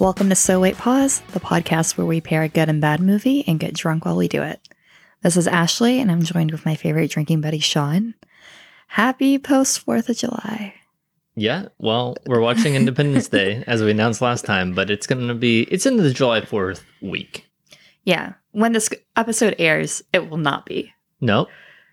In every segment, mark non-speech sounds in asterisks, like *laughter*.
Welcome to So Wait Pause, the podcast where we pair a good and bad movie and get drunk while we do it. This is Ashley, and I'm joined with my favorite drinking buddy, Sean. Happy post 4th of July. Yeah, well, we're watching Independence Day *laughs* as we announced last time, but it's going to be it's in the July 4th week. Yeah, when this episode airs, it will not be. Nope,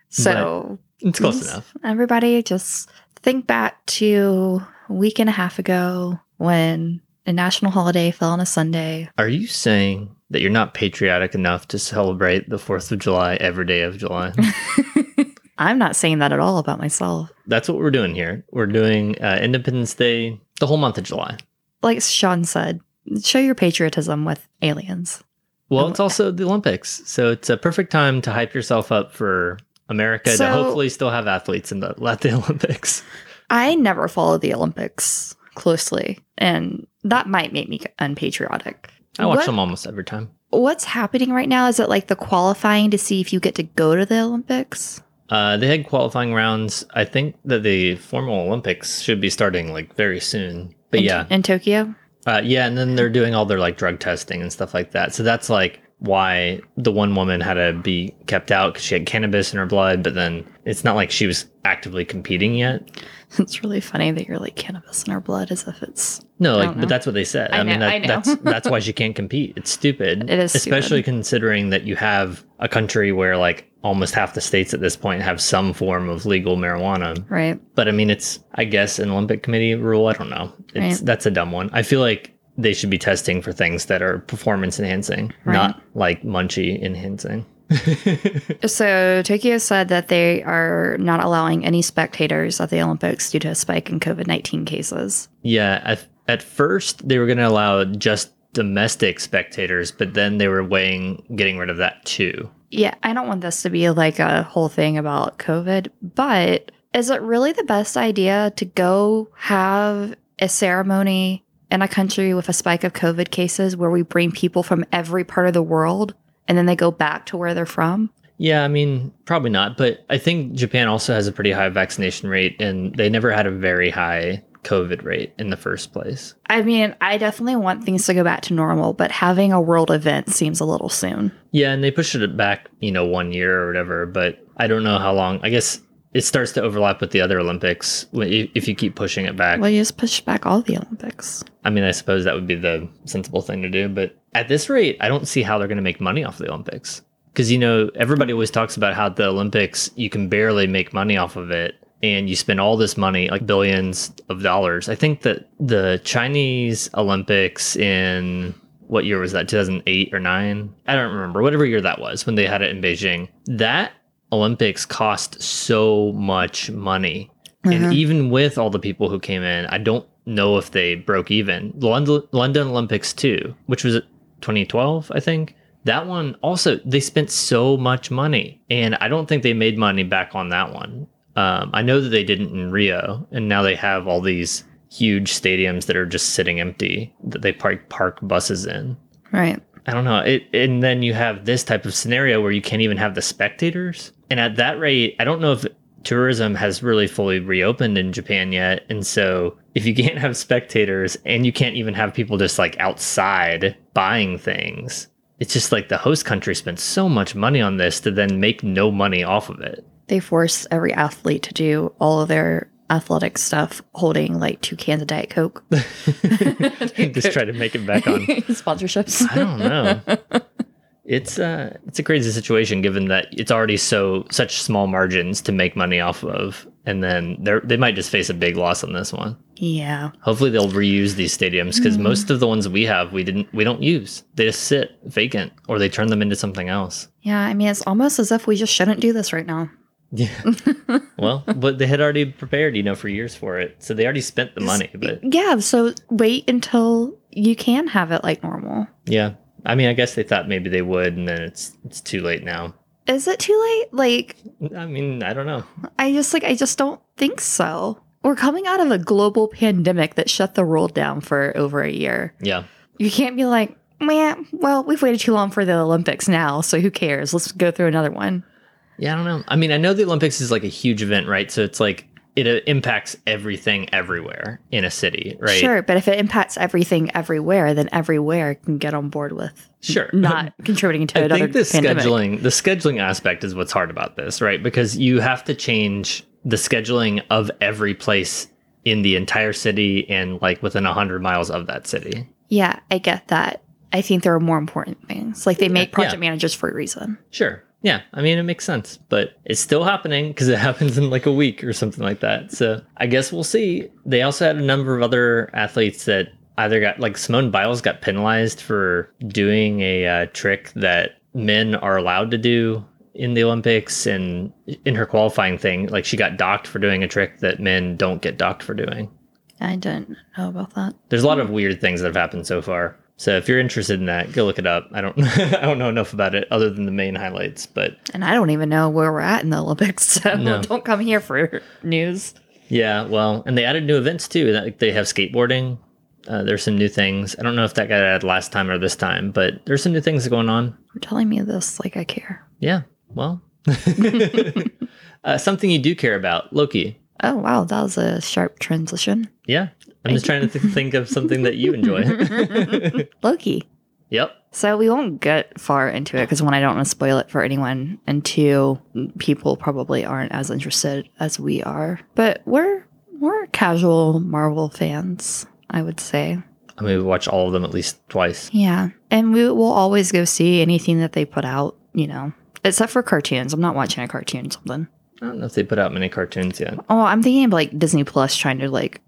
So, it's close enough. Everybody just think back to a week and a half ago when a national holiday fell on a Sunday. Are you saying that you're not patriotic enough to celebrate the 4th of July every day of July? *laughs* I'm not saying that at all about myself. That's what we're doing here. We're doing uh, Independence Day the whole month of July. Like Sean said, show your patriotism with aliens. Well, it's also the Olympics, so it's a perfect time to hype yourself up for America to hopefully still have athletes in the at the *laughs* Olympics. I never follow the Olympics closely, and that might make me unpatriotic. I watch What- them almost every time. What's happening right now? Is it like the qualifying to see if you get to go to the Olympics? Uh, they had qualifying rounds. I think that the formal Olympics should be starting like very soon. But in, yeah, in Tokyo. uh, yeah, and then they're doing all their like drug testing and stuff like that. So that's like why the one woman had to be kept out because she had cannabis in her blood. But then it's not like she was actively competing yet. *laughs* It's really funny that you're like cannabis in her blood, as if it's No, like, but that's what they said. I mean, know, that, I that's that's why she *laughs* can't compete. It's stupid. It is especially stupid. considering that you have a country where like almost half the states at this point have some form of legal marijuana. right. But I mean, it's I guess an Olympic committee rule. I don't know. It's Right. that's a dumb one. I feel like they should be testing for things that are performance enhancing, Right. not like munchie enhancing. *laughs* So Tokyo said that they are not allowing any spectators at the Olympics due to a spike in COVID nineteen cases. yeah, at, at first they were going to allow just domestic spectators, but then they were weighing getting rid of that too. Yeah, I don't want this to be like a whole thing about COVID, but is it really the best idea to go have a ceremony in a country with a spike of COVID cases where we bring people from every part of the world and then they go back to where they're from? Yeah, I mean, probably not. But I think Japan also has a pretty high vaccination rate, and they never had a very high COVID rate in the first place. I mean, I definitely want things to go back to normal, but having a world event seems a little soon. Yeah, and they pushed it back, you know, one year or whatever. But I don't know how long. I guess it starts to overlap with the other Olympics if you keep pushing it back. Well, you just push back all the Olympics. I mean, I suppose that would be the sensible thing to do. But at this rate, I don't see how they're going to make money off the Olympics. Because, you know, everybody always talks about how the Olympics, you can barely make money off of it. And you spend all this money, like billions of dollars. I think that the Chinese Olympics in what year was that? 2008 or 9? I don't remember. Whatever year that was when they had it in Beijing. That Olympics cost so much money. And even with all the people who came in, I don't know if they broke even. The London, London Olympics too, which was 2012, I think. That one also they spent so much money, and I don't think they made money back on that one. Um, I know that they didn't in Rio, and now they have all these huge stadiums that are just sitting empty that they park park buses in. Right. I don't know. It, and then you have this type of scenario where you can't even have the spectators. And at that rate, I don't know if tourism has really fully reopened in Japan yet. And so if you *laughs* can't have spectators and you can't even have people just like outside buying things, it's just like the host country spent so much money on this to then make no money off of it. They force every athlete to do all of their athletic stuff holding like two cans of Diet Coke. *laughs* *laughs* just try to make it back on. *laughs* Sponsorships. I don't know. It's uh it's a crazy situation given that it's already so such small margins to make money off of, and then they they might just face a big loss on this one. Yeah. Hopefully they'll reuse these stadiums because most of the ones we have we didn't we don't use. They just sit vacant or they turn them into something else. Yeah. I mean, it's almost as if we just shouldn't do this right now. Yeah. *laughs* well, but they had already prepared, you know, for years for it, so they already spent the money. But Yeah. So wait until you can have it like normal. yeah, I mean, I guess they thought maybe they would, and then it's it's too late now. Is it too late? Like, I mean, I don't know. I just like, I just don't think so. We're coming out of a global pandemic that shut the world down for over a year. Yeah. You can't be like, man, well, we've waited too long for the Olympics now, so who cares? Let's go through another one. Yeah, I don't know. I mean, I know the Olympics is like a huge event, right? So it's like it uh, impacts everything everywhere in a city, right? Sure, but if it impacts everything everywhere, then everywhere can get on board with Sure. not *laughs* contributing to it. I another think the pandemic. scheduling the scheduling aspect is what's hard about this, right? Because you have to change the scheduling of every place in the entire city and like within 100 miles of that city. Yeah, I get that. I think there are more important things. Like they make Yeah. project managers for a reason. Sure. Yeah, I mean it makes sense, but it's still happening because it *laughs* happens in like a week or something like that. So I guess we'll see. They also had a number of other athletes that either got like Simone Biles got penalized for doing a uh, trick that men are allowed to do in the Olympics, and in her qualifying thing, like she got docked for doing a trick that men don't get docked for doing. I don't know about that. There's a lot of weird things that have happened so far. So if you're interested in that, go look it up. I don't *laughs* I don't know enough about it other than the main highlights, but And I don't even know where we're at in the Olympics, *laughs* so No. don't come here for news. Yeah, well, and they added new events too. They have skateboarding. Uh, there's some new things. I don't know if that got added last time or this time, but there's some new things going on. You're telling me this like I care. Yeah, well, *laughs* uh, something you do care about, Loki. Oh wow, that was a sharp transition. Yeah, I'm just trying to th- think of something that you enjoy. *laughs* Loki. yep. So we won't get far into it because one, I don't want to spoil it for anyone, and two, people probably aren't as interested as we are. But we're we're casual Marvel fans, I would say. I mean, we watch all of them at least twice. Yeah, and we will always go see anything that they put out. You know, except for cartoons. I'm not watching a cartoon something. I don't know if they put out many cartoons yet. Oh, I'm thinking of like Disney Plus trying to like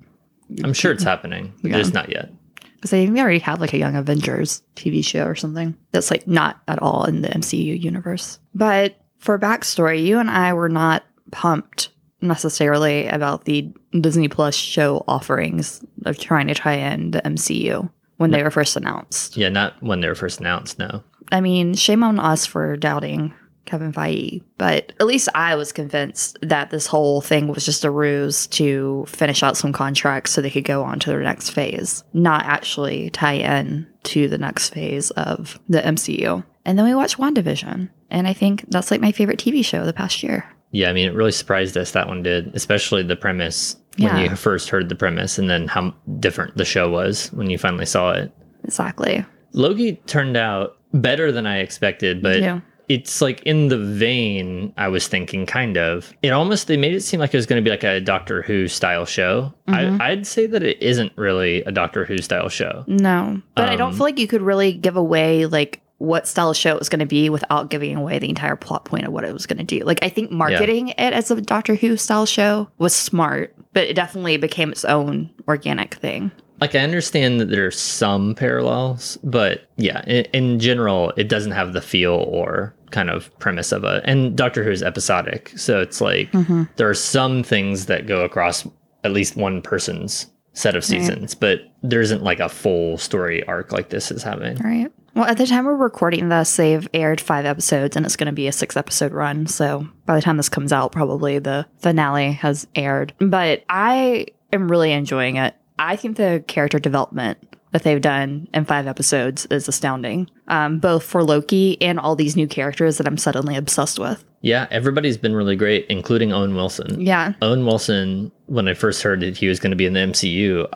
I'm sure it's happening, Yeah. just not yet. because they already have like a Young Avengers TV show or something that's like not at all in the MCU universe. But for backstory, you and I were not pumped necessarily about the Disney Plus show offerings of trying to tie in the MCU when they were first announced. Yeah, not when they were first announced. No. I mean, shame on us for doubting Kevin Feige, but at least I was convinced that this whole thing was just a ruse to finish out some contracts so they could go on to their next phase, not actually tie in to the next phase of the MCU. And then we watched WandaVision, and I think that's like my favorite TV show of the past year. Yeah, I mean, it really surprised us that one did, especially the premise when Yeah. you first heard the premise, and then how different the show was when you finally saw it. Exactly. Loki turned out better than I expected, but Yeah. It's like in the vein I was thinking, kind of. It almost they made it seem like it was going to be like a Doctor Who style show. Mhm. I, I'd say that it isn't really a Doctor Who style show. No, but I don't Um, feel like you could really give away like what style show it was going to be without giving away the entire plot point of what it was going to do. Like I think marketing it as a Doctor Who style show was smart, but it definitely became its own organic thing. Like I understand that there's some parallels, but yeah, in, in general, it doesn't have the feel or kind of premise of a. And Doctor Who is episodic, so it's like mm-hmm. there are some things that go across at least one person's set of seasons, but there isn't like a full story arc like this is having. Right. Well, at the time we're recording this, they've aired five episodes and it's going to be a six episode run. So by the time this comes out, probably the finale has aired. But I am really enjoying it. I think the character development that they've done in five episodes is astounding, um, both for Loki and all these new characters that I'm suddenly obsessed with. Yeah, everybody's been really great, including Owen Wilson. Yeah. Owen Wilson, when I first heard that he was going to be in the MCU,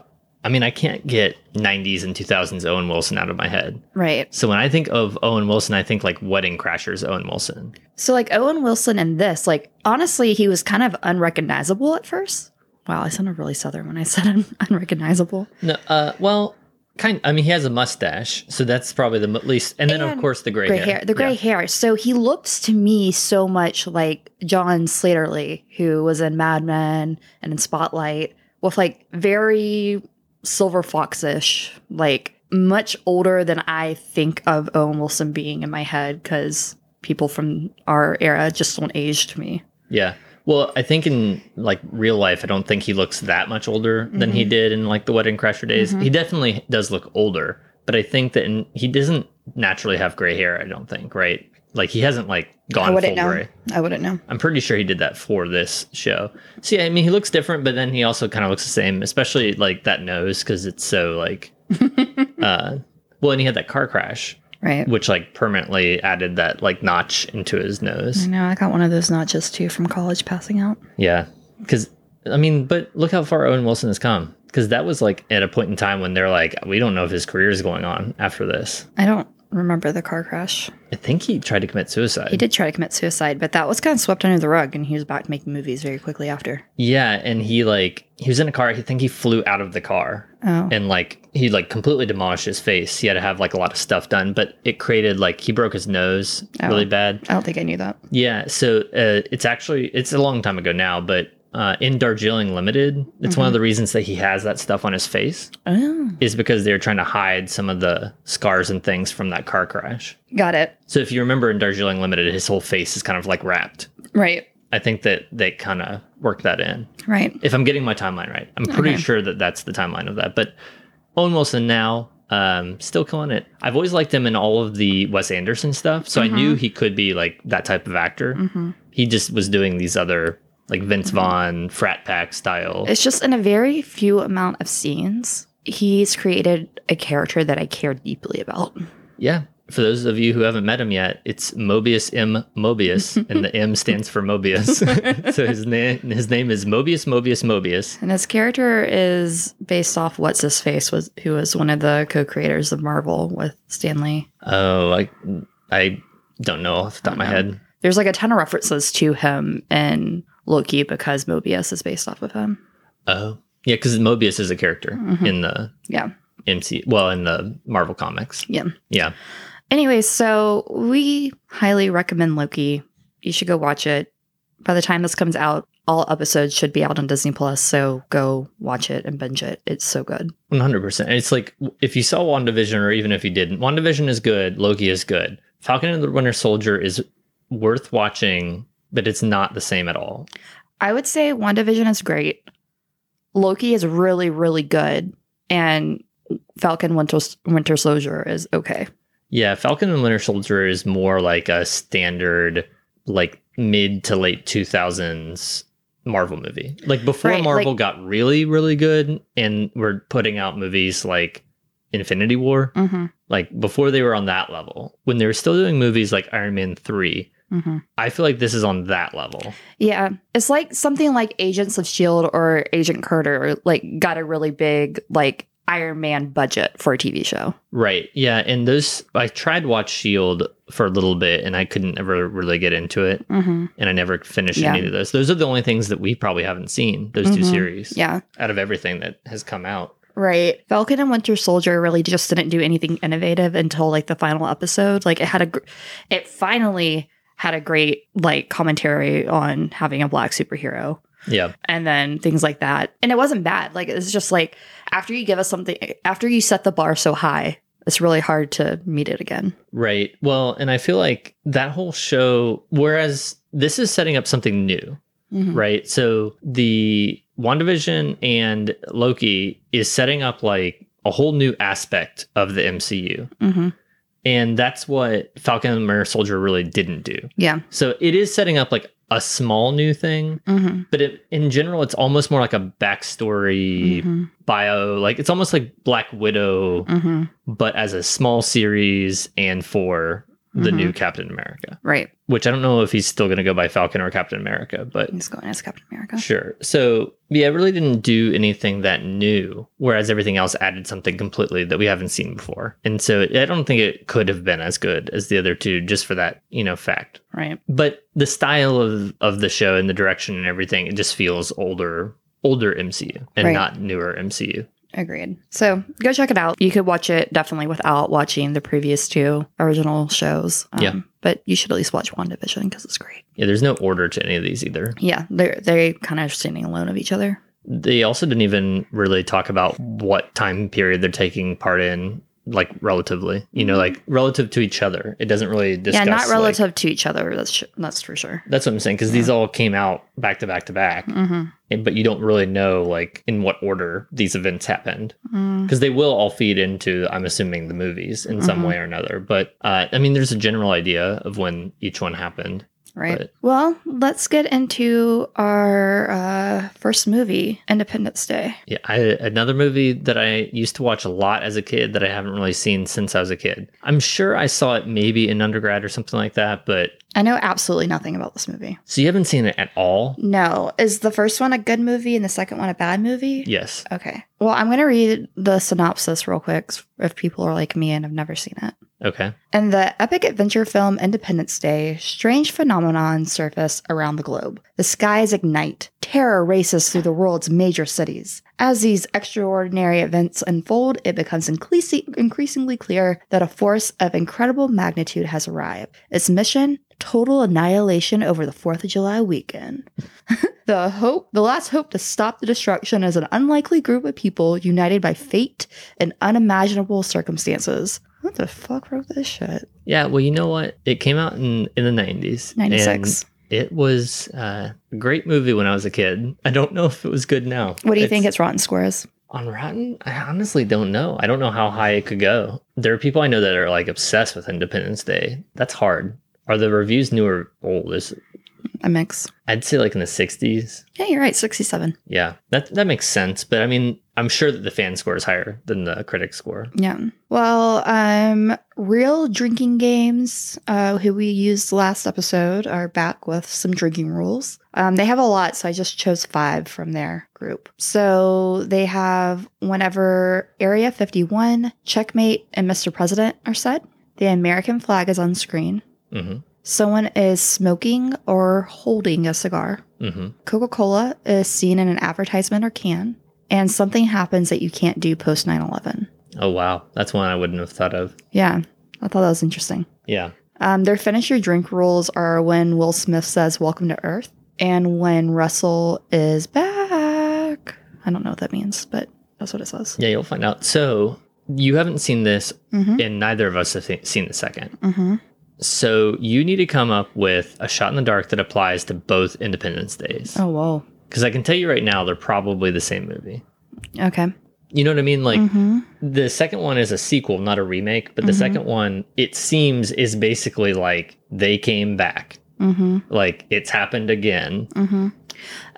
I mean, I can't get 90s and 2000s Owen Wilson out of my head. Right. So when I think of Owen Wilson, I think like Wedding Crashers Owen Wilson. So, like Owen Wilson in this, like, honestly, he was kind of unrecognizable at first. Wow, I sounded really southern when I said un- *laughs* unrecognizable. No, uh, well, kind. I mean, he has a mustache, so that's probably the least. And then of course the gray, gray hair. hair. The gray Yeah. hair. So he looks to me so much like John Slattery, who was in Mad Men and in Spotlight, with like very silver fox-ish, like much older than I think of Owen Wilson being in my head, because people from our era just don't age to me. Yeah. Well, I think in like real life, I don't think he looks that much older than Mm-hmm. he did in like the Wedding Crasher days. He definitely does look older, but I think that in, he doesn't naturally have gray hair. I don't think, right? Like he hasn't like gone full wouldn't know. gray. I wouldn't know. I'm pretty sure he did that for this show. So yeah, I mean, he looks different, but then he also kind of looks the same, especially like that nose because it's so like, *laughs* uh, well, and he had that car crash, Right. which like permanently added that like notch into his nose. I know. I got one of those notches too from college passing out. Yeah, because I mean, but look how far Owen Wilson has come. Because that was like at a point in time when they're like, we don't know if his career is going on after this. I don't remember the car crash. I think he tried to commit suicide. He did try to commit suicide, but that was kind of swept under the rug, and he was back to making movies very quickly after. Yeah, and he like he was in a car. I think he flew out of the car Oh, and like he like completely demolished his face. He had to have like a lot of stuff done, but it created like he broke his nose Oh. really bad. I don't think I knew that. Yeah, so uh, it's actually it's a long time ago now, but uh, in Darjeeling Limited, it's one of the reasons that he has that stuff on his face Oh, is because they're trying to hide some of the scars and things from that car crash. got it. So if you remember in Darjeeling Limited, his whole face is kind of like wrapped. Right, I think that they kind of worked that in. right. If I'm getting my timeline right, I'm pretty Okay. sure that that's the timeline of that. But Owen Wilson now, um, still killing it. I've always liked him in all of the Wes Anderson stuff, so I knew he could be like that type of actor. hmm He just was doing these other like Vince mm-hmm. Vaughn frat pack style. It's just in a very few amount of scenes, he's created a character that I care deeply about. yeah. For those of you who haven't met him yet, it's Mobius M. Mobius, and the M *laughs* stands for Mobius. *laughs* so his name his name is Mobius Mobius Mobius. And his character is based off what's his face was who was one of the co-creators of Marvel with Stan Lee. Oh, I I don't know off the top of my don't head. There's like a ton of references to him in Loki because Mobius is based off of him. Oh, yeah, because Mobius is a character Mhm. in the Yeah. MC, well, in the Marvel comics. Yeah. Yeah, Anyway, so we highly recommend Loki. You should go watch it. By the time this comes out, all episodes should be out on Disney Plus. So go watch it and binge it. It's so good. one hundred percent. It's like if you saw WandaVision, or even if you didn't, WandaVision is good. Loki is good. Falcon and the Winter Soldier is worth watching, but it's not the same at all. I would say WandaVision is great. Loki is really, really good. And Falcon Winter, Winter Soldier is okay. Yeah, Falcon and Winter Soldier is more like a standard, like mid to late two thousands Marvel movie. Like before Right, Marvel like- got really, really good, and were putting out movies like Infinity War. Mm-hmm. like before they were on that level when they were still doing movies like iron man 3 Mm-hmm. i feel like this is on that level Yeah, it's like something like Agents of Shield or Agent Carter, like got a really big like Iron Man budget for a TV show. right yeah and those i tried watch shield for a little bit and i couldn't ever really get into it Mm-hmm. and i never finished Yeah. any of those those are the only things that we probably haven't seen those 2 Mhm. series Yeah, out of everything that has come out right. Falcon and Winter Soldier really just didn't do anything innovative until like the final episode. Like it had a, gr- it finally had a great like commentary on having a black superhero. yeah and then things like that. And it wasn't bad. Like it's just like after you give us something, after you set the bar so high, it's really hard to meet it again. right well and i feel like that whole show whereas this is setting up something new Mhm. right? So the WandaVision and Loki is setting up like a whole new aspect of the MCU. Mhm. And that's what Falcon and Winter Soldier really didn't do. Yeah. So it is setting up like a small new thing, hmm but it, in general, it's almost more like a backstory hmm bio. Like it's almost like Black Widow, hmm but as a small series and for the Mhm. new Captain America, Right. which I don't know if he's still going to go by Falcon or Captain America, but He's going as Captain America. Sure. So yeah, it really didn't do anything that new, whereas everything else added something completely that we haven't seen before. And so I don't think it could have been as good as the other two just for that, you know, fact. Right. But the style of of the show and the direction and everything, it just feels older older MCU and Right. not newer MCU. Agreed. So go check it out. You could watch it definitely without watching the previous two original shows. Um, Yeah. But you should at least watch WandaVision because it's great. Yeah, there's no order to any of these either. Yeah. They're, they're kind of standing alone of each other. They also didn't even really talk about what time period they're taking part in, like relatively, you know, like relative to each other. It doesn't really discuss. Mm-hmm. yeah. Not like- relative to each other. That's, sh- that's for sure. That's what I'm saying because these all came out back to back to back, hmm and- but you don't really know like in what order these events happened mm because they will all feed into, I'm assuming, the movies in some Mhm. way or another. But uh, I mean, there's a general idea of when each one happened. Right. Well, let's get into our uh, first movie, Independence Day. Yeah, I, another movie that I used to watch a lot as a kid that I haven't really seen since I was a kid. I'm sure I saw it maybe in undergrad or something like that, but I know absolutely nothing about this movie. so you haven't seen it at all? No. Is the first one a good movie and the second one a bad movie? Yes. Okay. Well, I'm going to read the synopsis real quick if people are like me and have never seen it. Okay. In the epic adventure film Independence Day, strange phenomenon surface around the globe. The skies ignite. Terror races through the world's major cities. As these extraordinary events unfold, it becomes increasingly clear that a force of incredible magnitude has arrived. Its mission? Total annihilation over the 4th of July weekend. *laughs* the hope, the last hope to stop the destruction is an unlikely group of people united by fate and unimaginable circumstances. What the fuck wrote this shit? Yeah, well, you know what? It came out in, in the 90s. 96. It was uh, a great movie when I was a kid. I don't know if it was good now. What do you think its Rotten Score is? on Rotten? I honestly don't know. I don't know how high it could go. There are people I know that are like obsessed with Independence Day. That's hard. Are the reviews new or old? Is A mix. I'd say like in the 60s. Yeah, you're right. 67. Yeah, that that makes sense. But I mean, I'm sure that the fan score is higher than the critic score. Yeah. Well, um, Real Drinking Games, uh, who we used last episode, are back with some drinking rules. Um, they have a lot, so I just chose five from their group. So they have whenever Area 51, Checkmate, and Mr. President are said, the American flag is on screen. hmm Someone is smoking or holding a cigar. hmm Coca Cola is seen in an advertisement or can, and something happens that you can't do post 9 11. Oh wow, that's one I wouldn't have thought of. Yeah, I thought that was interesting. Yeah. Um, their finish your drink rules are when Will Smith says "Welcome to Earth" and when Russell is back. I don't know what that means, but that's what it says. Yeah, you'll find out. So you haven't seen this, Mm-hmm. and neither of us have seen the second. Mm-hmm. So you need to come up with a shot in the dark that applies to both Independence Days. Oh, whoa. Because I can tell you right now, they're probably the same movie. Okay. You know what I mean? Like Mm-hmm. the second one is a sequel, not a remake. But the Mhm. second one, it seems, is basically like they came back. Mm-hmm. Like it's happened again.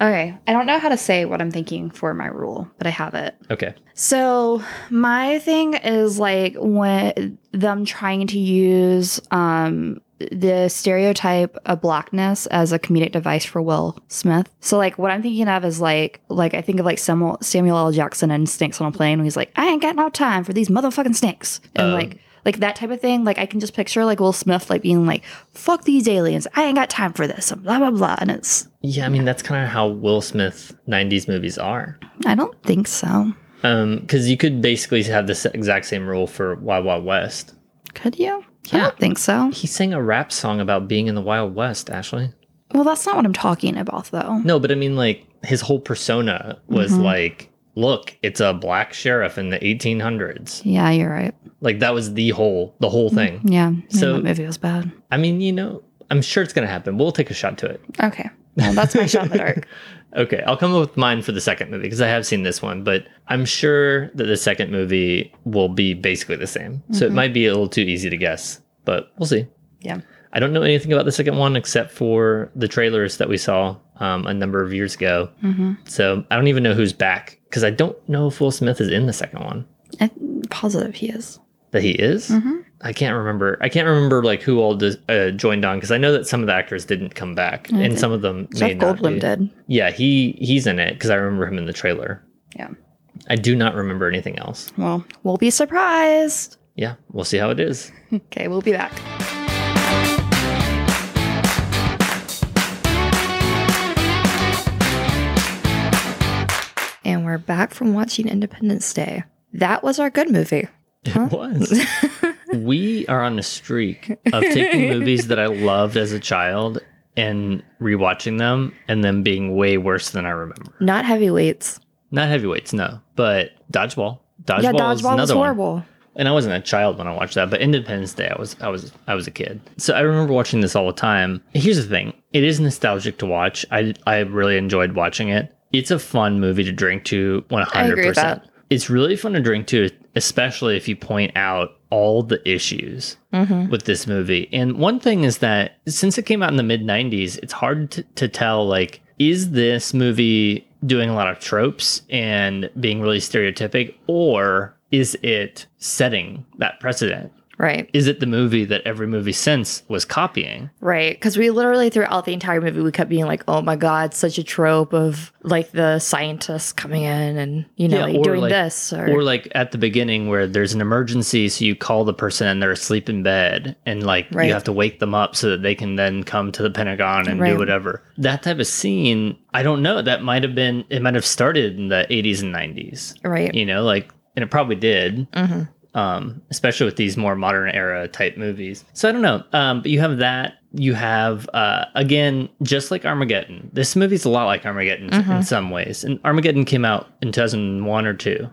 Okay. I don't know how to say what I'm thinking for my rule, but I have it. Okay. So my thing is like when them trying to use um the stereotype of blackness as a comedic device for Will Smith. So like what I'm thinking of is like like I think of like Samuel Samuel L. Jackson and Snakes on a Plane he's like, I ain't got no time for these motherfucking snakes. And Um. like like that type of thing. Like I can just picture like Will Smith like being like, fuck these aliens. I ain't got time for this. Blah blah blah. And it's Yeah, I mean that's kind of how Will Smith '90s movies are. I don't think so. Um, because you could basically have this exact same rule for Wild Wild West. Could you? I Yeah. don't think so. He sang a rap song about being in the Wild West, Ashley. Well, that's not what I'm talking about, though. No, but I mean, like, his whole persona was Mhm. like, look, it's a black sheriff in the 1800s. Yeah, you're right. Like, that was the whole, the whole thing. Yeah, So- that movie was bad. I mean, you know, I'm sure it's going to happen. We'll take a shot to it. Okay, well, that's my shot in the dark. *laughs* Okay, I'll come up with mine for the second movie because I have seen this one, but I'm sure that the second movie will be basically the same. So it Mhm. might be a little too easy to guess, but we'll see. Yeah. I don't know anything about the second one except for the trailers that we saw um, a number of years ago. Mm-hmm. So I don't even know who's back because I don't know if Will Smith is in the second one. I'm positive he is. That he is. Mm-hmm. I can't remember. I can't remember like who all dis- uh, joined on because I know that some of the actors didn't come back I and some of them may Jeff not Goldblum did. Yeah, he he's in it because I remember him in the trailer. Yeah. I do not remember anything else. Well, we'll be surprised. Yeah, we'll see how it is. *laughs* Okay, we'll be back. And we're back from watching Independence Day. That was our good movie. Huh? It was. *laughs* we are on a streak of taking *laughs* movies that I loved as a child and rewatching them and them being way worse than I remember. Not heavyweights. Not heavyweights, no, but Dodgeball. Dodgeball, yeah, is Dodgeball was another one. horrible. and I wasn't a child when I watched that, but Independence Day, I was, I was, I was a kid. So I remember watching this all the time. Here's the thing: it is nostalgic to watch. I, I really enjoyed watching it. It's a fun movie to drink to, one I hundred agree with percent. It's really fun to drink to especially if you point out all the issues Mm-hmm. with this movie. And one thing is that since it came out in the mid 90s, it's hard to, to tell like, is this movie doing a lot of tropes and being really stereotypic, or is it setting that precedent? Right. Is it the movie that every movie since was copying? Right. Because we literally throughout the entire movie, we kept being like, oh my God, such a trope of like the scientists coming in and, you know, Yeah, like, doing like- this. Or, Or like at the beginning where there's an emergency, so you call the person and they're asleep in bed, and like Right. you have to wake them up so that they can then come to the Pentagon and Right. do whatever. That type of scene, I don't know. That might have been. It might have started in the 80s and 90s. right. You know, like, and it probably did. hmm Um, especially with these more modern era type movies. So I don't know. Um, but you have that. You have uh, again, just like Armageddon. This movie's a lot like Armageddon Mm-hmm. in some ways. And Armageddon came out in 2001 or two.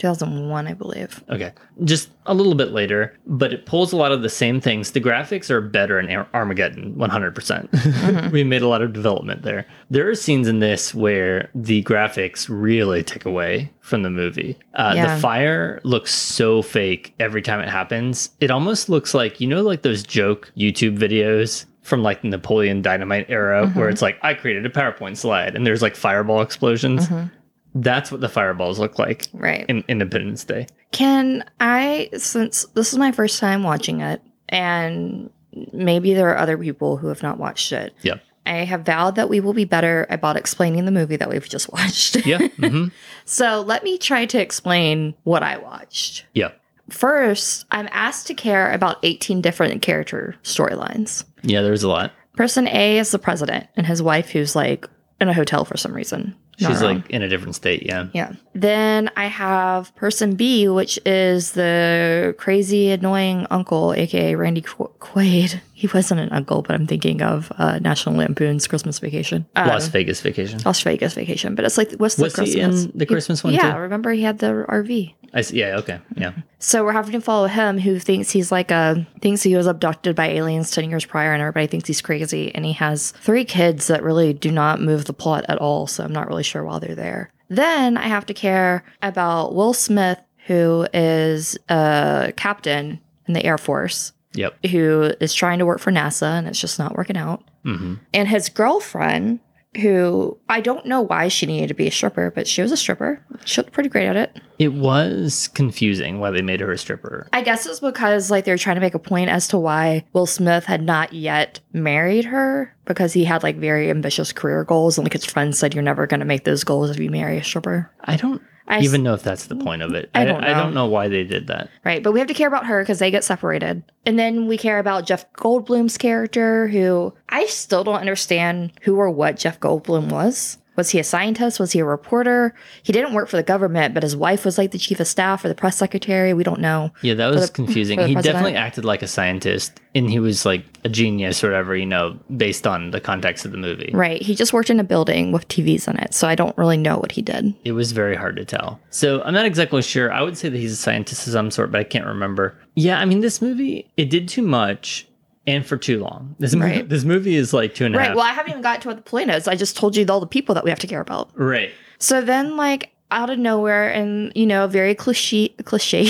2001, I believe. Okay. Just a little bit later, but it pulls a lot of the same things. The graphics are better in Ar- Armageddon, 100%. percent mm-hmm. *laughs* we made a lot of development there. There are scenes in this where the graphics really take away from the movie. Uh, Yeah. The fire looks so fake every time it happens. It almost looks like, you know, like those joke YouTube videos from like the Napoleon Dynamite era mm-hmm. where it's like, I created a PowerPoint slide and there's like fireball explosions. Mm-hmm. That's what the fireballs look like Right. in Independence Day. Can I, since this is my first time watching it, and maybe there are other people who have not watched it, yeah I have vowed that we will be better about explaining the movie that we've just *laughs* watched. Yeah. hmm so let me try to explain what I watched. Yeah. First, I'm asked to care about 18 different character storylines. Yeah, there's a lot. Person A is the president and his wife, who's like in a hotel for some reason. She's wrong. like in a different state. Yeah. Yeah. Then I have person B, which is the crazy, annoying uncle, aka Randy Qu- Quaid. He wasn't an uncle, but I'm thinking of uh, National Lampoon's Christmas Vacation. Um, Las Vegas vacation. Las Vegas Vacation. But it's like, what's the Was he Christmas? in the Christmas one yeah, too? remember he had the RV. I see. Yeah. Okay. Yeah. So we're having to follow him, who thinks he's like a thinks he was abducted by aliens ten years prior, and everybody thinks he's crazy. And he has three kids that really do not move the plot at all. So I'm not really sure why they're there. Then I have to care about Will Smith, who is a captain in the Air Force, Yep. who is trying to work for NASA, and it's just not working out. hmm And his girlfriend, who I don't know why she needed to be a stripper, but she was a stripper. She looked pretty great at it. It was confusing why they made her a stripper. I guess it's because like they're trying to make a point as to why Will Smith had not yet married her because he had like very ambitious career goals and like his friends said you're never going to make those goals if you marry a stripper. I don't I even know if that's the point of it. I don't I don't know why they did that. Right, but we have to care about her because they get separated. And then we care about Jeff Goldblum's character who I still don't understand who or what Jeff Goldblum was. Was he a scientist? Was he a reporter? He didn't work for the government, but his wife was like the chief of staff or the press secretary. We don't know. Yeah, that was the- confusing. He president. definitely acted like a scientist, and he was like a genius or whatever, you know, based on the context of the movie. Right, he just worked in a building with TVs in it, so I don't really know what he did. It was very hard to tell. So I'm not exactly sure. I would say that he's a scientist of some sort, but I can't remember. Yeah, I mean, this movie it did too much and for too long. This movie, Right. this movie is like two and a half. Right. Well, I haven't even got to what the point is. I just told you all the people that we have to care about. right. So then, like out of nowhere, and you know, very cliche, cliche.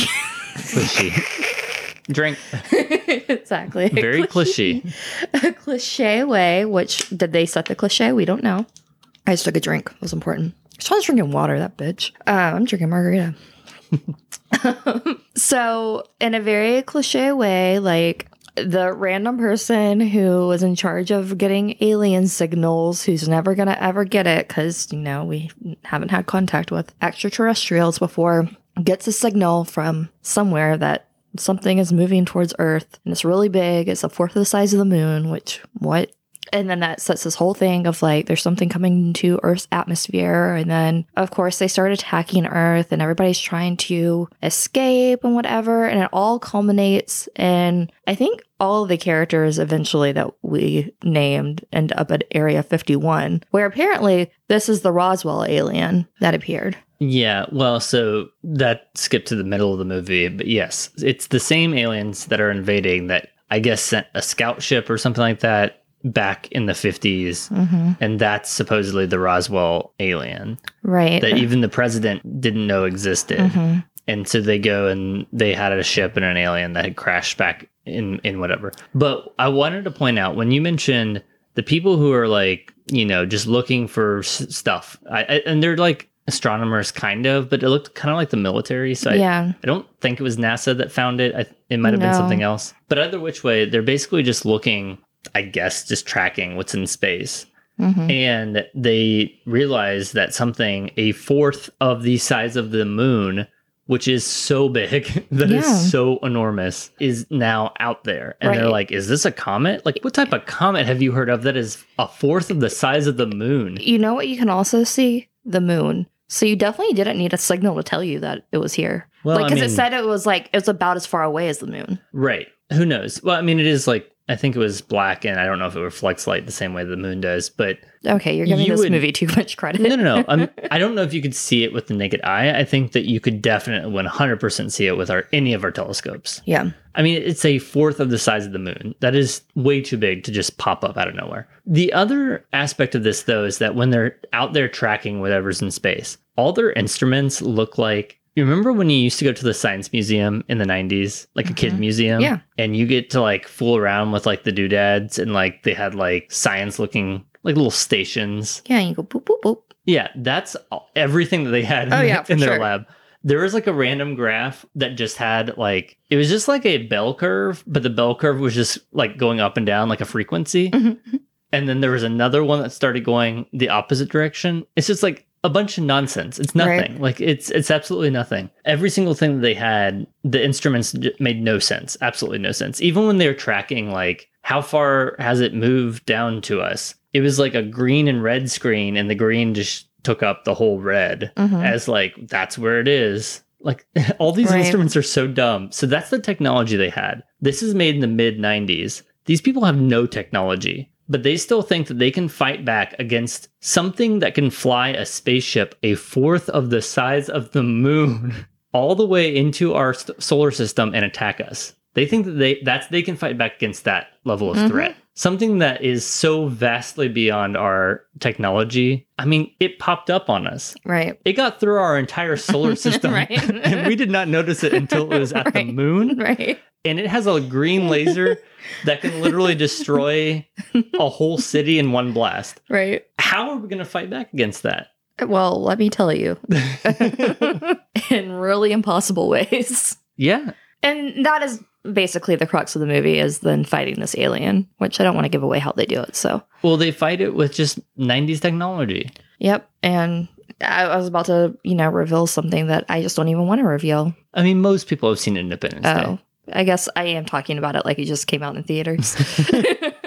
Cliche. *laughs* Drink. exactly. *laughs* Very cliche. *laughs* A cliche way. Which did they set the cliche? We don't know. I just took a drink. It was important. So I was drinking water. That bitch. Uh, I'm drinking margarita. so in a very cliche way, like the random person who was in charge of getting alien signals, who's never gonna ever get it because you know we haven't had contact with extraterrestrials before, gets a signal from somewhere that something is moving towards Earth and it's really big. It's a fourth of the size of the moon. Which what? And then that sets this whole thing of like there's something coming into Earth's atmosphere. And then, of course, they start attacking Earth and everybody's trying to escape and whatever. And it all culminates in, I think, all the characters eventually that we named end up at Area 51, where apparently this is the Roswell alien that appeared. Yeah, well, so that skipped to the middle of the movie, but yes, it's the same aliens that are invading that I guess sent a scout ship or something like that back in the 50s, Mm-hmm. and that's supposedly the Roswell alien Right. that even the president didn't know existed. Mhm. And so they go and they had a ship and an alien that had crashed back in in whatever. But I wanted to point out when you mentioned the people who are like, you know, just looking for s- stuff. I, I and they're like astronomers kind of, but it looked kind of like the military. So yeah. I don't think it was NASA that found it. I, it might have been something else. But either which way, they're basically just looking, I guess, just tracking what's in space. hmm And they realize that something a fourth of the size of the moon, which is so big, *laughs* that is Yeah. so enormous, is now out there. And they're like, is this a comet? Like, what type of comet have you heard of that is a fourth of the size of the moon? You know what you can also see? The moon. So you definitely didn't need a signal to tell you that it was here. Well, like, I because mean- it said it was like, it was about as far away as the moon. Right. Who knows? Well, I mean, it is like, I think it was black, and I don't know if it reflects light the same way the moon does, but Okay, you're giving You this would- movie too much credit. no, no, no. I'm, *laughs* I don't know if you could see it with the naked eye. I think that you could definitely 100% see it with our any of our telescopes. yeah. I mean, it's a fourth of the size of the moon. That is way too big to just pop up out of nowhere. The other aspect of this, though, is that when they're out there tracking whatever's in space, all their instruments look like. You remember when you used to go to the science museum in the 90s, like a kid Mhm. museum? Yeah. And you get to like fool around with like the doodads and like they had like science looking like little stations. Yeah, and you go boop, boop, boop. Yeah, that's all- everything that they had Oh, in, yeah, for in their sure. lab. There was like a random graph that just had like it was just like a bell curve, but the bell curve was just like going up and down like a frequency. Mhm. And then there was another one that started going the opposite direction. It's just like a bunch of nonsense. It's nothing. Right. Like it's it's absolutely nothing. Every single thing that they had, the instruments made no sense. Absolutely no sense. Even when they were tracking like how far has it moved down to us? It was like a green and red screen and the green just took up the whole red Mhm. as like that's where it is. Like *laughs* all these Right. instruments are so dumb. So that's the technology they had. This is made in the mid 90s. These people have no technology, but they still think that they can fight back against something that can fly a spaceship a fourth of the size of the moon *laughs* all the way into our st- solar system and attack us. They think that they that's they can fight back against that level of Mhm. threat. Something that is so vastly beyond our technology. I mean, it popped up on us. Right. It got through our entire solar *laughs* system, Right. and we did not notice it until it was at the *laughs* moon. Right. And it has a green laser that can literally destroy a whole city in one blast. Right. How are we going to fight back against that? Well, let me tell you, *laughs* in really impossible ways. yeah, And that is basically the crux of the movie is then fighting this alien, which I don't want to give away how they do it. So, well, they fight it with just 90s technology. yep. And I, I was about to, you know, reveal something that I just don't even want to reveal. I mean, most people have seen Independence Oh, Day. I guess I am talking about it like it just came out in theaters. *laughs* *laughs*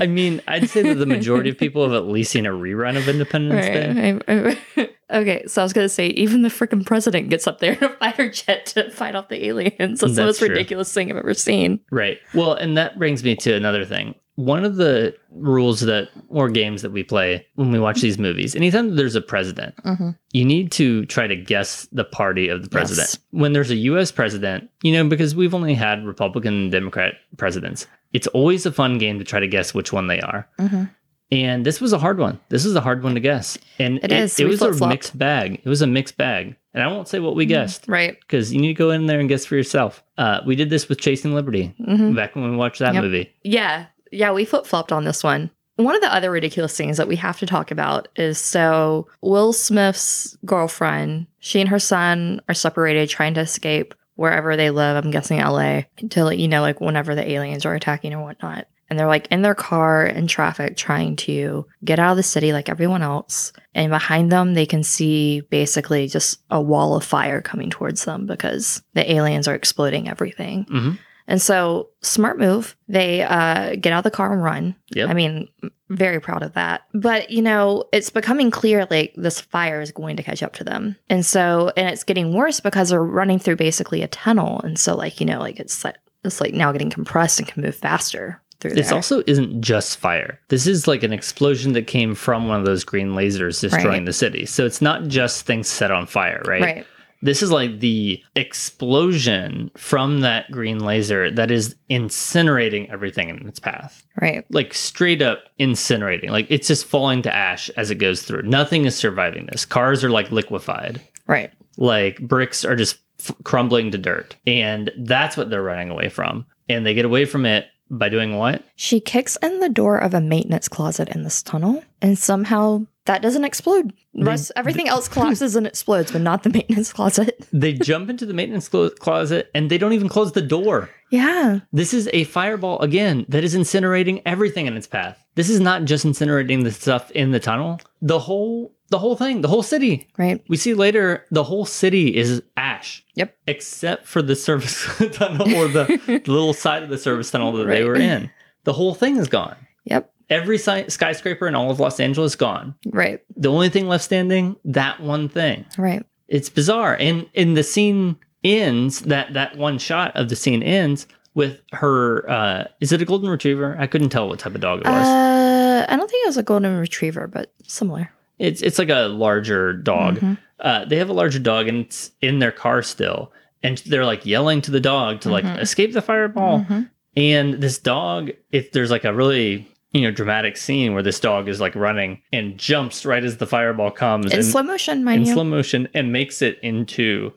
I mean, I'd say that the majority of people have at least seen a rerun of Independence Day. Right. I- I- *laughs* okay, so I was gonna say even the freaking president gets up there in a *laughs* fighter jet to fight off the aliens. That's, the most true. ridiculous thing I've ever seen. Right. Well, and that brings me to another thing. One of the rules that or games that we play when we watch these movies, anytime there's a president, Mm-hmm. you need to try to guess the party of the president. Yes. When there's a US president, you know, because we've only had Republican and Democrat presidents, it's always a fun game to try to guess which one they are. Mm-hmm. And this was a hard one. This is a hard one to guess. And It is. It We was a flip-flopped. mixed bag. It was a mixed bag. And I won't say what we guessed Right. because you need to go in there and guess for yourself. Uh, we did this with Chasing Liberty hmm back when we watched that Yep. movie. Yeah. Yeah, we flip flopped on this one. One of the other ridiculous things that we have to talk about is so Will Smith's girlfriend, she and her son are separated, trying to escape wherever they live. I'm guessing LA to let you know, like whenever the aliens are attacking or whatnot. And they're like in their car in traffic trying to get out of the city like everyone else. And behind them, they can see basically just a wall of fire coming towards them because the aliens are exploding everything. hmm And so, smart move. They uh, get out of the car and run. Yep. I mean, very proud of that. But, you know, it's becoming clear like this fire is going to catch up to them. And so, and it's getting worse because they're running through basically a tunnel. And so, like, you know, like it's like, it's like now getting compressed and can move faster through This there. also isn't just fire. This is like an explosion that came from one of those green lasers destroying Right. the city. So it's not just things set on fire, right? right. This is like the explosion from that green laser that is incinerating everything in its path. Right. Like straight up incinerating. Like it's just falling to ash as it goes through. Nothing is surviving this. Cars are like liquefied. Right. Like bricks are just f- crumbling to dirt. And that's what they're running away from. And they get away from it by doing what? She kicks in the door of a maintenance closet in this tunnel, and somehow that doesn't explode. Rest, everything *laughs* else collapses and explodes, but not the maintenance closet. *laughs* They jump into the maintenance clo- closet and they don't even close the door. Yeah. This is a fireball again that is incinerating everything in its path. This is not just incinerating the stuff in the tunnel. The whole the whole thing, the whole city. Right. We see later the whole city is ash. Yep. Except for the service *laughs* tunnel or the, the little side of the service tunnel that they were in. The whole thing is gone. Yep. Every skyscraper in all of Los Angeles gone. Right. The only thing left standing, that one thing. Right. It's bizarre. And in the scene ends that that one shot of the scene ends with her uh is it a golden retriever? I couldn't tell what type of dog it was. Uh, I don't think it was a golden retriever, but similar. It's it's like a larger dog. Mhm. Uh, they have a larger dog and it's in their car still, and they're like yelling to the dog to like Mhm. escape the fireball. Mhm. And this dog, if there's like a really you know dramatic scene where this dog is like running and jumps right as the fireball comes In and- slow motion, in you. slow motion and makes it into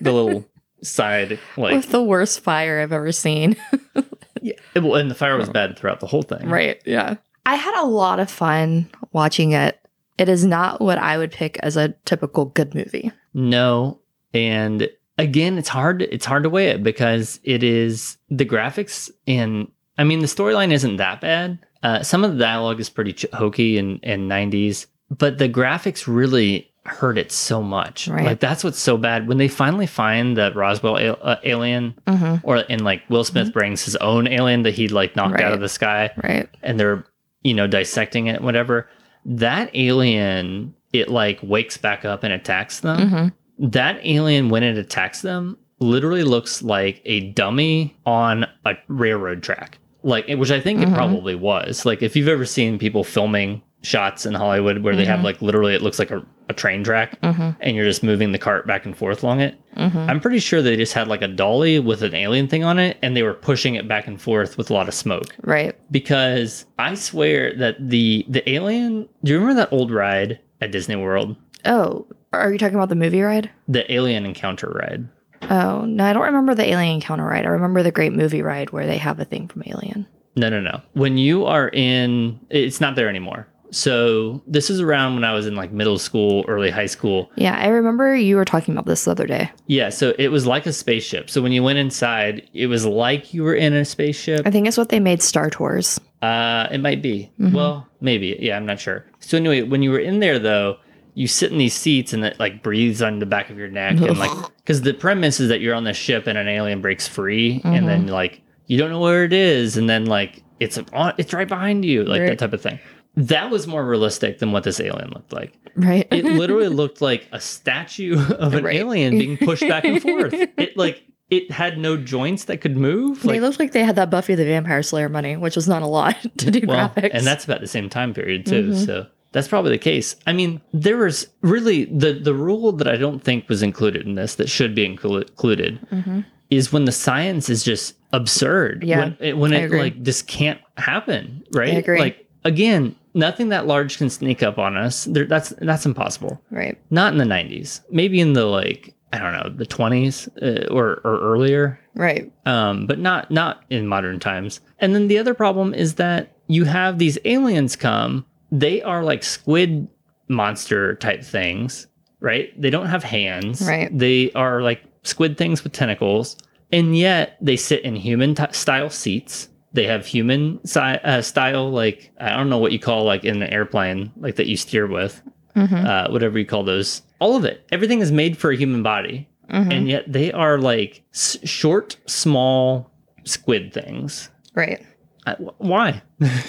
the little *laughs* side like with the worst fire I've ever seen. *laughs* yeah. Well, and the fire was bad throughout the whole thing. Right. Yeah. I had a lot of fun watching it. It is not what I would pick as a typical good movie. No, and again, it's hard. It's hard to weigh it because it is the graphics and I mean the storyline isn't that bad. Uh, some of the dialogue is pretty ch- hokey and and nineties, but the graphics really hurt it so much. Right. Like that's what's so bad when they finally find that Roswell al- uh, alien, Mm-hmm. or and like Will Smith brings his own alien that he'd like knocked out of the sky. Right. and they're you know dissecting it whatever that alien it like wakes back up and attacks them Mm-hmm. that alien when it attacks them literally looks like a dummy on a railroad track like which i think Mhm. it probably was like if you've ever seen people filming shots in hollywood where they have Mhm. like literally it looks like a, a train track Mm-hmm. and you're just moving the cart back and forth along it Mm-hmm. i'm pretty sure they just had like a dolly with an alien thing on it and they were pushing it back and forth with a lot of smoke Right. because I swear that the the alien. Do you remember that old ride at Disney World? Oh, are you talking about the movie ride? The alien encounter ride. Oh, no, I don't remember the Alien Encounter ride. I remember the great movie ride where they have a thing from Alien. No, no, no. When you are in, it's not there anymore. So this is around when I was in like middle school, early high school. Yeah, I remember you were talking about this the other day. Yeah, so it was like a spaceship. So when you went inside, it was like you were in a spaceship. I think it's what they made Star Tours. Uh, it might be. Mhm. Well, maybe. Yeah, I'm not sure. So anyway, when you were in there though, you sit in these seats and it like breathes on the back of your neck and like *laughs* because the premise is that you're on the ship and an alien breaks free and then like you don't know where it is and then like it's on it's right behind you like Right. that type of thing. That was more realistic than what this alien looked like. Right. It *laughs* literally looked like a statue of an Right. alien being pushed back and forth. *laughs* It like it had no joints that could move. they looked like they had that Buffy the Vampire Slayer money, which was not a lot to do well, graphics. and that's about the same time period too. Mhm. So that's probably the case. I mean, there was really the the rule that I don't think was included in this that should be inclu- included Mhm. is when the science is just absurd. Yeah, when it, when it like just can't happen. Right. I agree. Like again, nothing that large can sneak up on us. There, that's that's impossible. right. Not in the '90s. Maybe in the like I don't know the 20s uh, or or earlier Right. um, but not not in modern times. And then the other problem is that you have these aliens come. They are like squid monster type things, right? They don't have hands. Right. They are like squid things with tentacles, and yet they sit in human t- style seats. They have human si- uh, style, like I don't know what you call like in an airplane, like that you steer with, Mm-hmm. uh, whatever you call those. All of it, everything is made for a human body Mm-hmm. and yet they are like s- short, small squid things. right. I, why?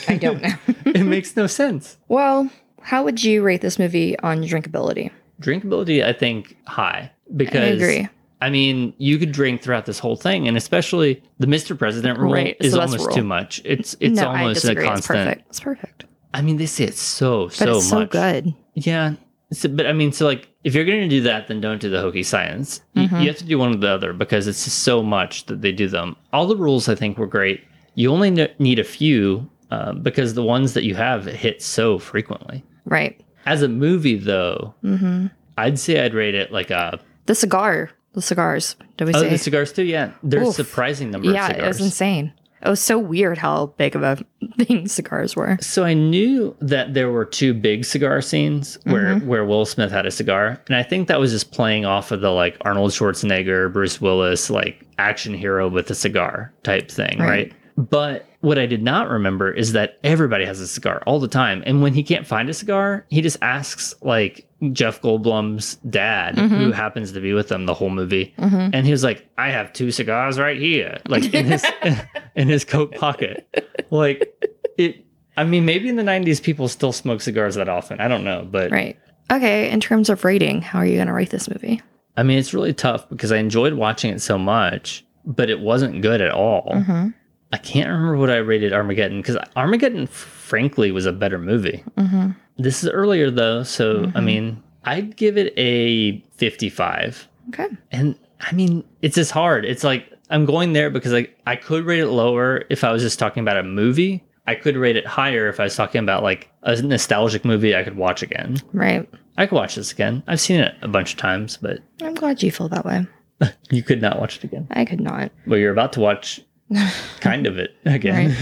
I don't know. *laughs* it makes no sense. well, how would you rate this movie on drinkability? Drinkability, I think, high because I agree. I mean, you could drink throughout this whole thing, and especially the Mr. President rule Right, is so almost rule. too much. It's it's no, almost a disagree. It's perfect. It's perfect. I mean, they say it's so But so it's so good. Yeah. So, but I mean, so like, if you're going to do that, then don't do the hokey science. Y- Mhm. You, have to do one or the other because it's just so much that they do them. All the rules I think were great. You only need a few uh, because the ones that you have hit so frequently. Right. As a movie, though, Mm-hmm. I'd say I'd rate it like a The cigar. The cigars. Did we Oh, say? the cigars too. Yeah, there's Oof. surprising number yeah, it was insane. It was so weird how big of a *laughs* thing cigars were. So I knew that there were two big cigar scenes where Mm-hmm. where Will Smith had a cigar, and I think that was just playing off of the like Arnold Schwarzenegger, Bruce Willis, like action hero with a cigar type thing, Right. right? But what I did not remember is that everybody has a cigar all the time, and when he can't find a cigar, he just asks like Jeff Goldblum's dad, Mm-hmm. who happens to be with them the whole movie, and he was like, "I have two cigars right here, like in his *laughs* in his coat pocket, like." it i mean maybe in the 90s people still smoke cigars that often i don't know but Right. Okay. In terms of rating, how are you going to rate this movie? i mean it's really tough because i enjoyed watching it so much but it wasn't good at all Mm-hmm. I can't remember what i rated armageddon because armageddon frankly was a better movie Mm-hmm. this is earlier though so i mean i'd give it a 55 Okay. and i mean it's just hard it's like i'm going there because like i could rate it lower if i was just talking about a movie i could rate it higher if i was talking about like a nostalgic movie i could watch again Right. i could watch this again i've seen it a bunch of times but I'm glad you feel that way. *laughs* you could not watch it again I could not. well you're about to watch *laughs* kind of it again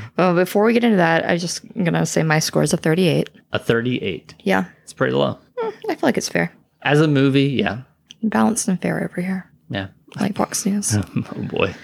*laughs* Well, before we get into that, I'm just to say my score is a 38. a 38 Yeah. it's pretty low I feel like it's fair. as a movie yeah Balanced and fair over here, yeah like Fox News. *laughs* oh boy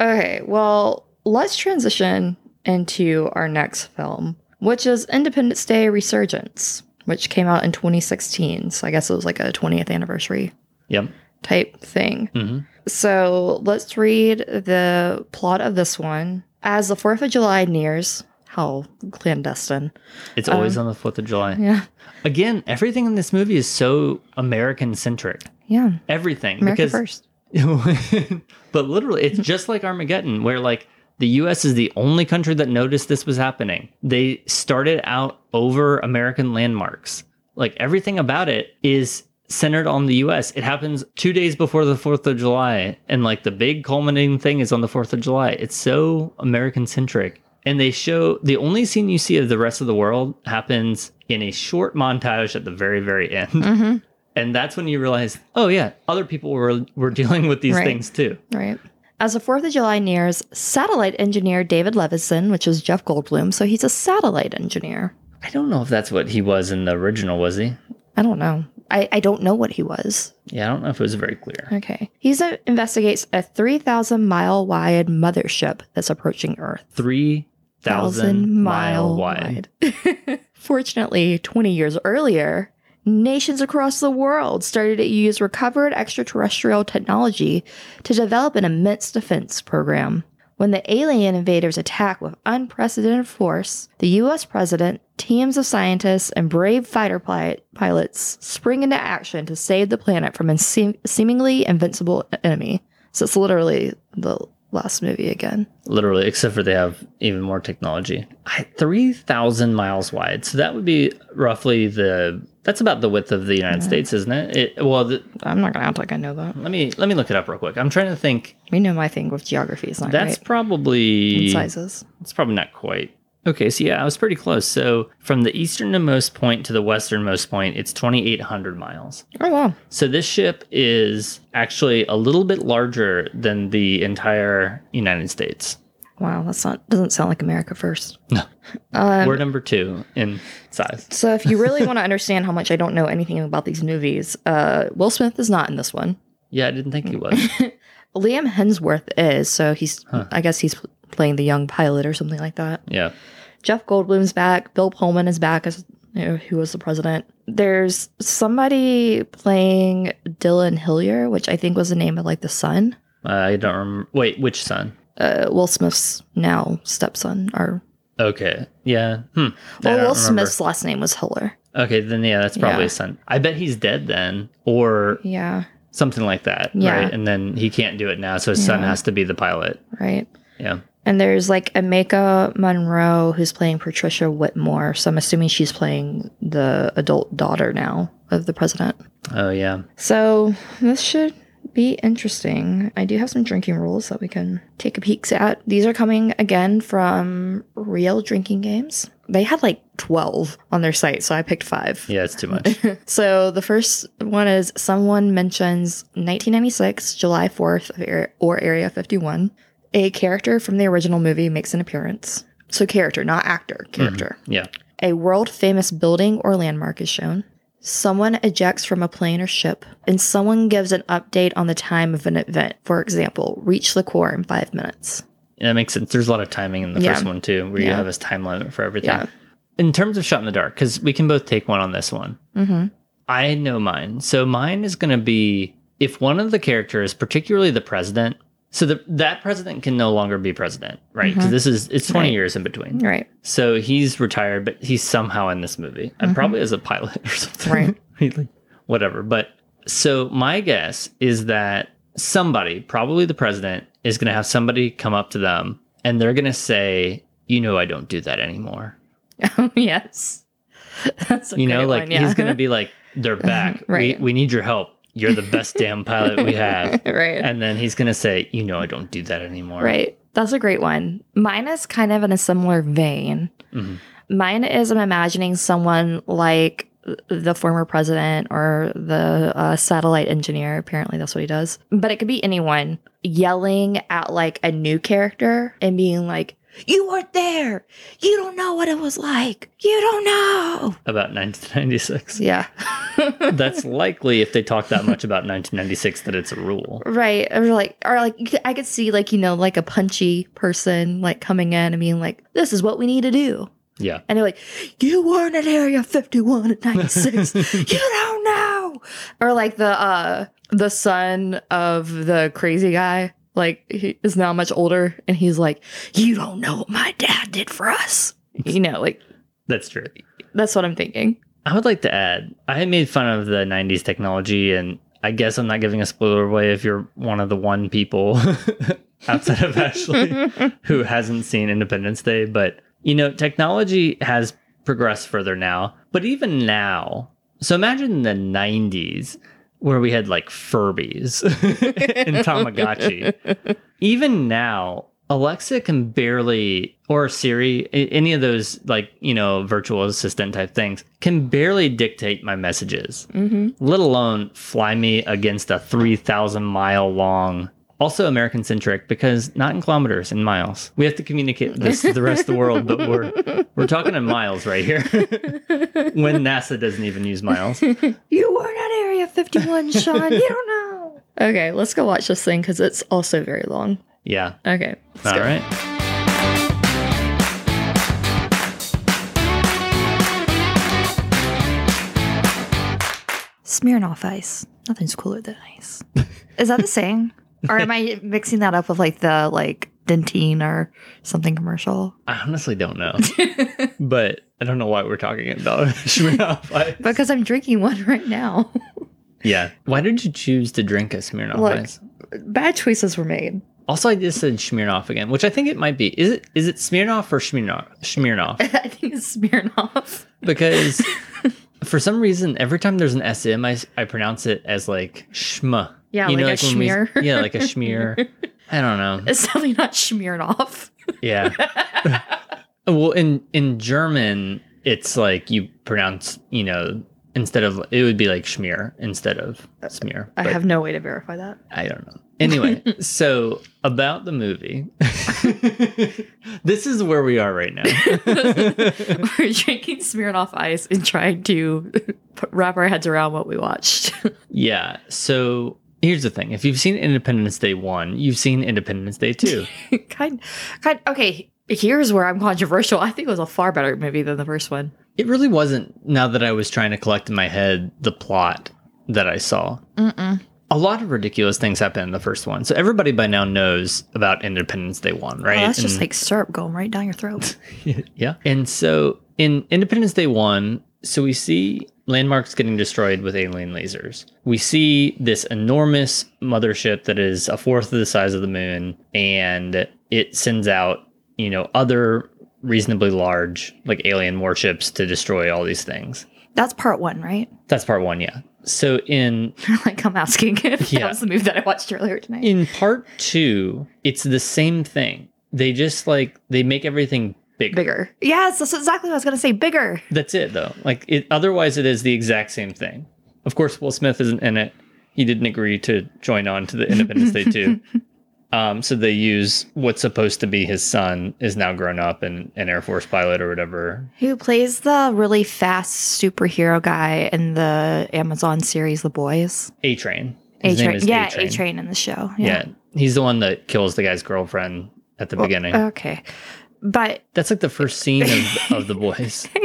Okay, well, let's transition into our next film, which is Independence Day Resurgence, which came out in 2016. So I guess it was like a 20th anniversary yep type thing. hmm So let's read the plot of this one. As the 4th of July nears, how clandestine. it's um, always on the 4th of july Yeah. again everything in this movie is so american centric Yeah. everything America because first. *laughs* but literally it's just like armageddon where like the us is the only country that noticed this was happening they started out over american landmarks like everything about it is centered on the us it happens two days before the 4th of july and like the big culminating thing is on the 4th of july it's so american centric and they show the only scene you see of the rest of the world happens in a short montage at the very very end Mm-hmm. and that's when you realize, oh yeah, other people were were dealing with these Right. things too. Right. As the 4th of July nears, satellite engineer David Levinson, which is Jeff Goldblum, so he's a satellite engineer. I don't know if that's what he was in the original, was he? I don't know. I, I don't know what he was. Yeah, I don't know if it was very clear. Okay. He investigates a 3,000 mile wide mothership that's approaching Earth. Three thousand mile wide. *laughs* Fortunately, 20 years earlier, nations across the world started to use recovered extraterrestrial technology to develop an immense defense program. When the alien invaders attack with unprecedented force, the US president, teams of scientists, and brave fighter pi- pilots spring into action to save the planet from a seem- seemingly invincible enemy. So it's literally the last movie again. Literally, except for they have even more technology. I, Three thousand miles wide. So that would be roughly the. That's about the width of the United States, isn't it? it well, the, I'm not gonna act like I know that. let me let me look it up real quick. I'm trying to think. We know my thing with geography is not That's right. probably And sizes. It's probably not quite. Okay, so yeah, I was pretty close. So from the easternmost point to the westernmost point, it's 2,800 miles. Oh wow. So this ship is actually a little bit larger than the entire United States. Wow, that's not doesn't sound like America first. *laughs* No. Um, We're number two in size. so if you really want to understand how much I don't know anything about these movies, uh, Will Smith is not in this one. Yeah, I didn't think he was. *laughs* Liam Hemsworth is, so he's I guess he's playing the young pilot or something like that. Yeah. Jeff Goldblum's back. Bill Pullman is back as you know, who was the president. There's somebody playing Dylan Hiller, which I think was the name of like the son. Uh, I don't remember. Wait, which son? Uh, Will Smith's now stepson, or Okay. Yeah. Hmm. Well, Will remember. Smith's last name was Hiller. Okay, then yeah, that's probably Yeah. his son. I bet he's dead then, or Yeah, something like that. Yeah. Right. And then he can't do it now, so his son has to be the pilot. right. Yeah. And there's like Maika Monroe who's playing Patricia Whitmore. So I'm assuming she's playing the adult daughter now of the president. Oh yeah. So this should be interesting. I do have some drinking rules that we can take a peek at. These are coming again from Real Drinking Games. They had like 12 on their site, so I picked five. Yeah, it's too much. *laughs* So the first one is someone mentions 1996, July 4th, or Area 51. A character from the original movie makes an appearance. So character, not actor, character. yeah. A world famous building or landmark is shown. Someone ejects from a plane or ship, and someone gives an update on the time of an event. For example, reach the core in five minutes. That makes sense. There's a lot of timing in the Yeah. first one too, where you have this time limit for everything. Yeah. In terms of shot in the dark, because we can both take one on this one. Mm-hmm. I know mine. So mine is going to be if one of the characters, particularly the president, so the, that president can no longer be president, right? Because mm-hmm. this is it's 20 Right. years in between. Right. So he's retired, but he's somehow in this movie, and mm-hmm. probably as a pilot *laughs* or something. Right. *laughs* Whatever. But so my guess is that somebody, probably the president, is going to have somebody come up to them, and they're going to say, "You know, I don't do that anymore." *laughs* Oh, yes. That's a you know, like one, yeah. he's going to be like, "They're back. Right. We we need your help. You're the best damn pilot we have." *laughs* right. And then he's going to say, "You know, I don't do that anymore." Right. That's a great one. Mine is kind of in a similar vein. Mhm. Mine is I'm imagining someone like the former president or the uh, satellite engineer. Apparently, that's what he does. But it could be anyone yelling at like a new character and being like, You weren't there. You don't know what it was like. You don't know. About 1996. Yeah. *laughs* That's likely if they talk that much about 1996 that it's a rule. Right. Or like, or like, I could see like, you know, like a punchy person like coming in and being like, this is what we need to do. Yeah. And they're like, you weren't at Area 51 at 96. *laughs* you don't know. Or like the, uh, the son of the crazy guy, like he is now much older and he's like, you don't know what my dad did for us. You know, like That's true. that's what I'm thinking. I would like to add, I made fun of the 90s technology, and I guess I'm not giving a spoiler away if you're one of the one people *laughs* outside of Ashley *laughs* who hasn't seen Independence Day. But, you know, technology has progressed further now. But even now, so imagine the 90s where we had like Furbies *laughs* and Tamagotchi. Even now, Alexa can barely, or Siri, any of those like, you know, virtual assistant type things, can barely dictate my messages, Mm-hmm. let alone fly me against a 3,000 mile long, also American centric because not in kilometers, in miles. We have to communicate this to the rest of the world, but we're, we're talking in miles right here *laughs* when NASA doesn't even use miles. *laughs* You weren't at Area 51, Sean. you don't know. Okay, let's go watch this thing because it's also very long. Yeah. Okay. Let's All go. right. Smirnoff ice. Nothing's cooler than ice. Is that the *laughs* saying? Or am I mixing that up with like the like Dentyne or something commercial? I honestly don't know, *laughs* but I don't know why we're talking about *laughs* Smirnoff Ice. Because I'm drinking one right now. *laughs* Yeah. Why did you choose to drink a Smirnoff Look. Ice? Bad choices were made. Also, I just said Smirnoff again, which I think it might be. Is it is it Smirnoff or Smirnoff? Smirnoff. I think it's Smirnoff. Because for some reason, every time there's an SM, I, I pronounce it as like schma. Yeah, like a when we- yeah, like a schmear. *laughs* I don't know. It's definitely not Smirnoff. Yeah. *laughs* well, in in German, it's like you pronounce, you know, instead of it would be like schmear instead of uh, smear. I have no way to verify that. I don't know. Anyway, *laughs* so about the movie, this is where we are right now. We're drinking Smirnoff ice and trying to wrap our heads around what we watched. yeah. So here's the thing: if you've seen Independence Day one, you've seen Independence Day two. *laughs* kind, kind. Okay, here's where I'm controversial. I think it was a far better movie than the first one. it really wasn't. Now that I was trying to collect in my head the plot that I saw, Mm-mm. a lot of ridiculous things happen in the first one. So everybody by now knows about Independence Day one, right? Oh, that's just like syrup going right down your throat. *laughs* yeah. And so in Independence Day 1, so we see landmarks getting destroyed with alien lasers. We see this enormous mothership that is a fourth of the size of the moon and it sends out, you know, other reasonably large like alien warships to destroy all these things. That's part one, right? That's part 1, yeah. So in *laughs* like I'm asking if Yeah. that was the movie that I watched earlier tonight. in part two, it's the same thing. They just like they make everything bigger. bigger. Yes, that's exactly what I was gonna say. Bigger. That's it though. Like it otherwise it is the exact same thing. Of course Will Smith isn't in it. He didn't agree to join on to the Independence Day 2. *laughs* Um, so they use what's supposed to be his son is now grown up and an Air Force pilot or whatever. Who plays the really fast superhero guy in the Amazon series The Boys? A Train. A Train. Yeah, A-Train. A Train in the show. Yeah. He's the one that kills the guy's girlfriend at the beginning. Okay. But That's like the first scene of, of the boys. *laughs*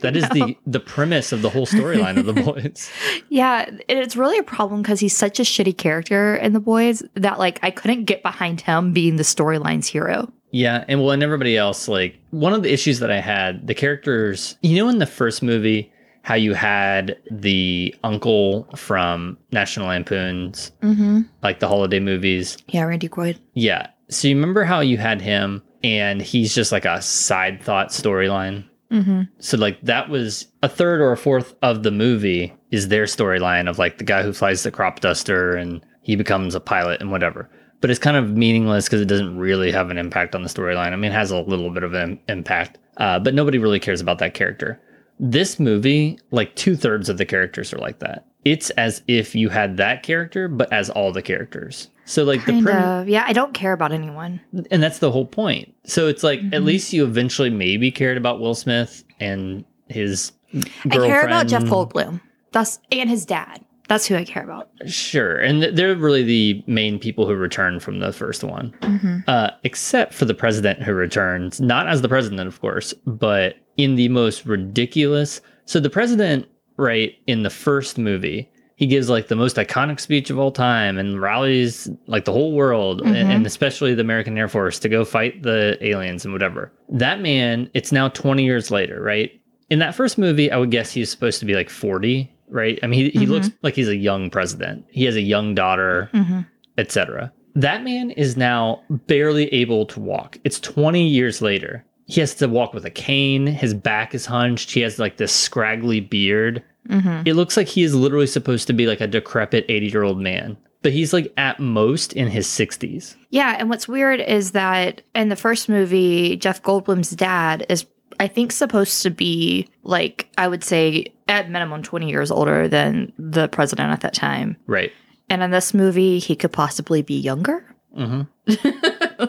That is the the premise of the whole storyline of the *laughs* boys. yeah, it's really a problem because he's such a shitty character in The Boys that like I couldn't get behind him being the storyline's hero. Yeah, and well, and everybody else, like one of the issues that I had, the characters, you know, in the first movie, how you had the uncle from National Lampoon's, Mm-hmm. like the holiday movies. Yeah, Randy Quaid. Yeah. So you remember how you had him and he's just like a side thought storyline? Mm-hmm. So like that was a third or a fourth of the movie is their storyline of like the guy who flies the crop duster and he becomes a pilot and whatever. But it's kind of meaningless because it doesn't really have an impact on the storyline. I mean, it has a little bit of an impact, uh, but nobody really cares about that character. This movie, like two thirds of the characters are like that. It's as if you had that character, but as all the characters. So like the Kind prim- of. Yeah, I don't care about anyone. and that's the whole point. So it's like at Mhm. least you eventually maybe cared about Will Smith and his I care about Jeff. Goldblum. That's and his dad. That's who I care about. Sure, and they're really the main people who return from the first one, Mm-hmm. uh, except for the president who returns, not as the president, of course, but in the most ridiculous. So the president, right in the first movie, he gives like the most iconic speech of all time and rallies like the whole world and, Mhm. and especially the American Air Force to go fight the aliens and whatever. That man, it's now 20 years later, right? In that first movie, I would guess he's supposed to be like 40, right? I mean, he, he Mhm. looks like he's a young president. He has a young daughter, Mm-hmm. etc. That man is now barely able to walk. It's 20 years later. He has to walk with a cane. His back is hunched. He has like this scraggly beard. Mm-hmm. It looks like he is literally supposed to be like a decrepit 80 year old man, but he's like at most in his 60s. Yeah, and what's weird is that in the first movie, Jeff Goldblum's dad is, I think, supposed to be like, I would say, at minimum 20 years older than the president at that time. Right. And in this movie, he could possibly be younger. Hmm *laughs*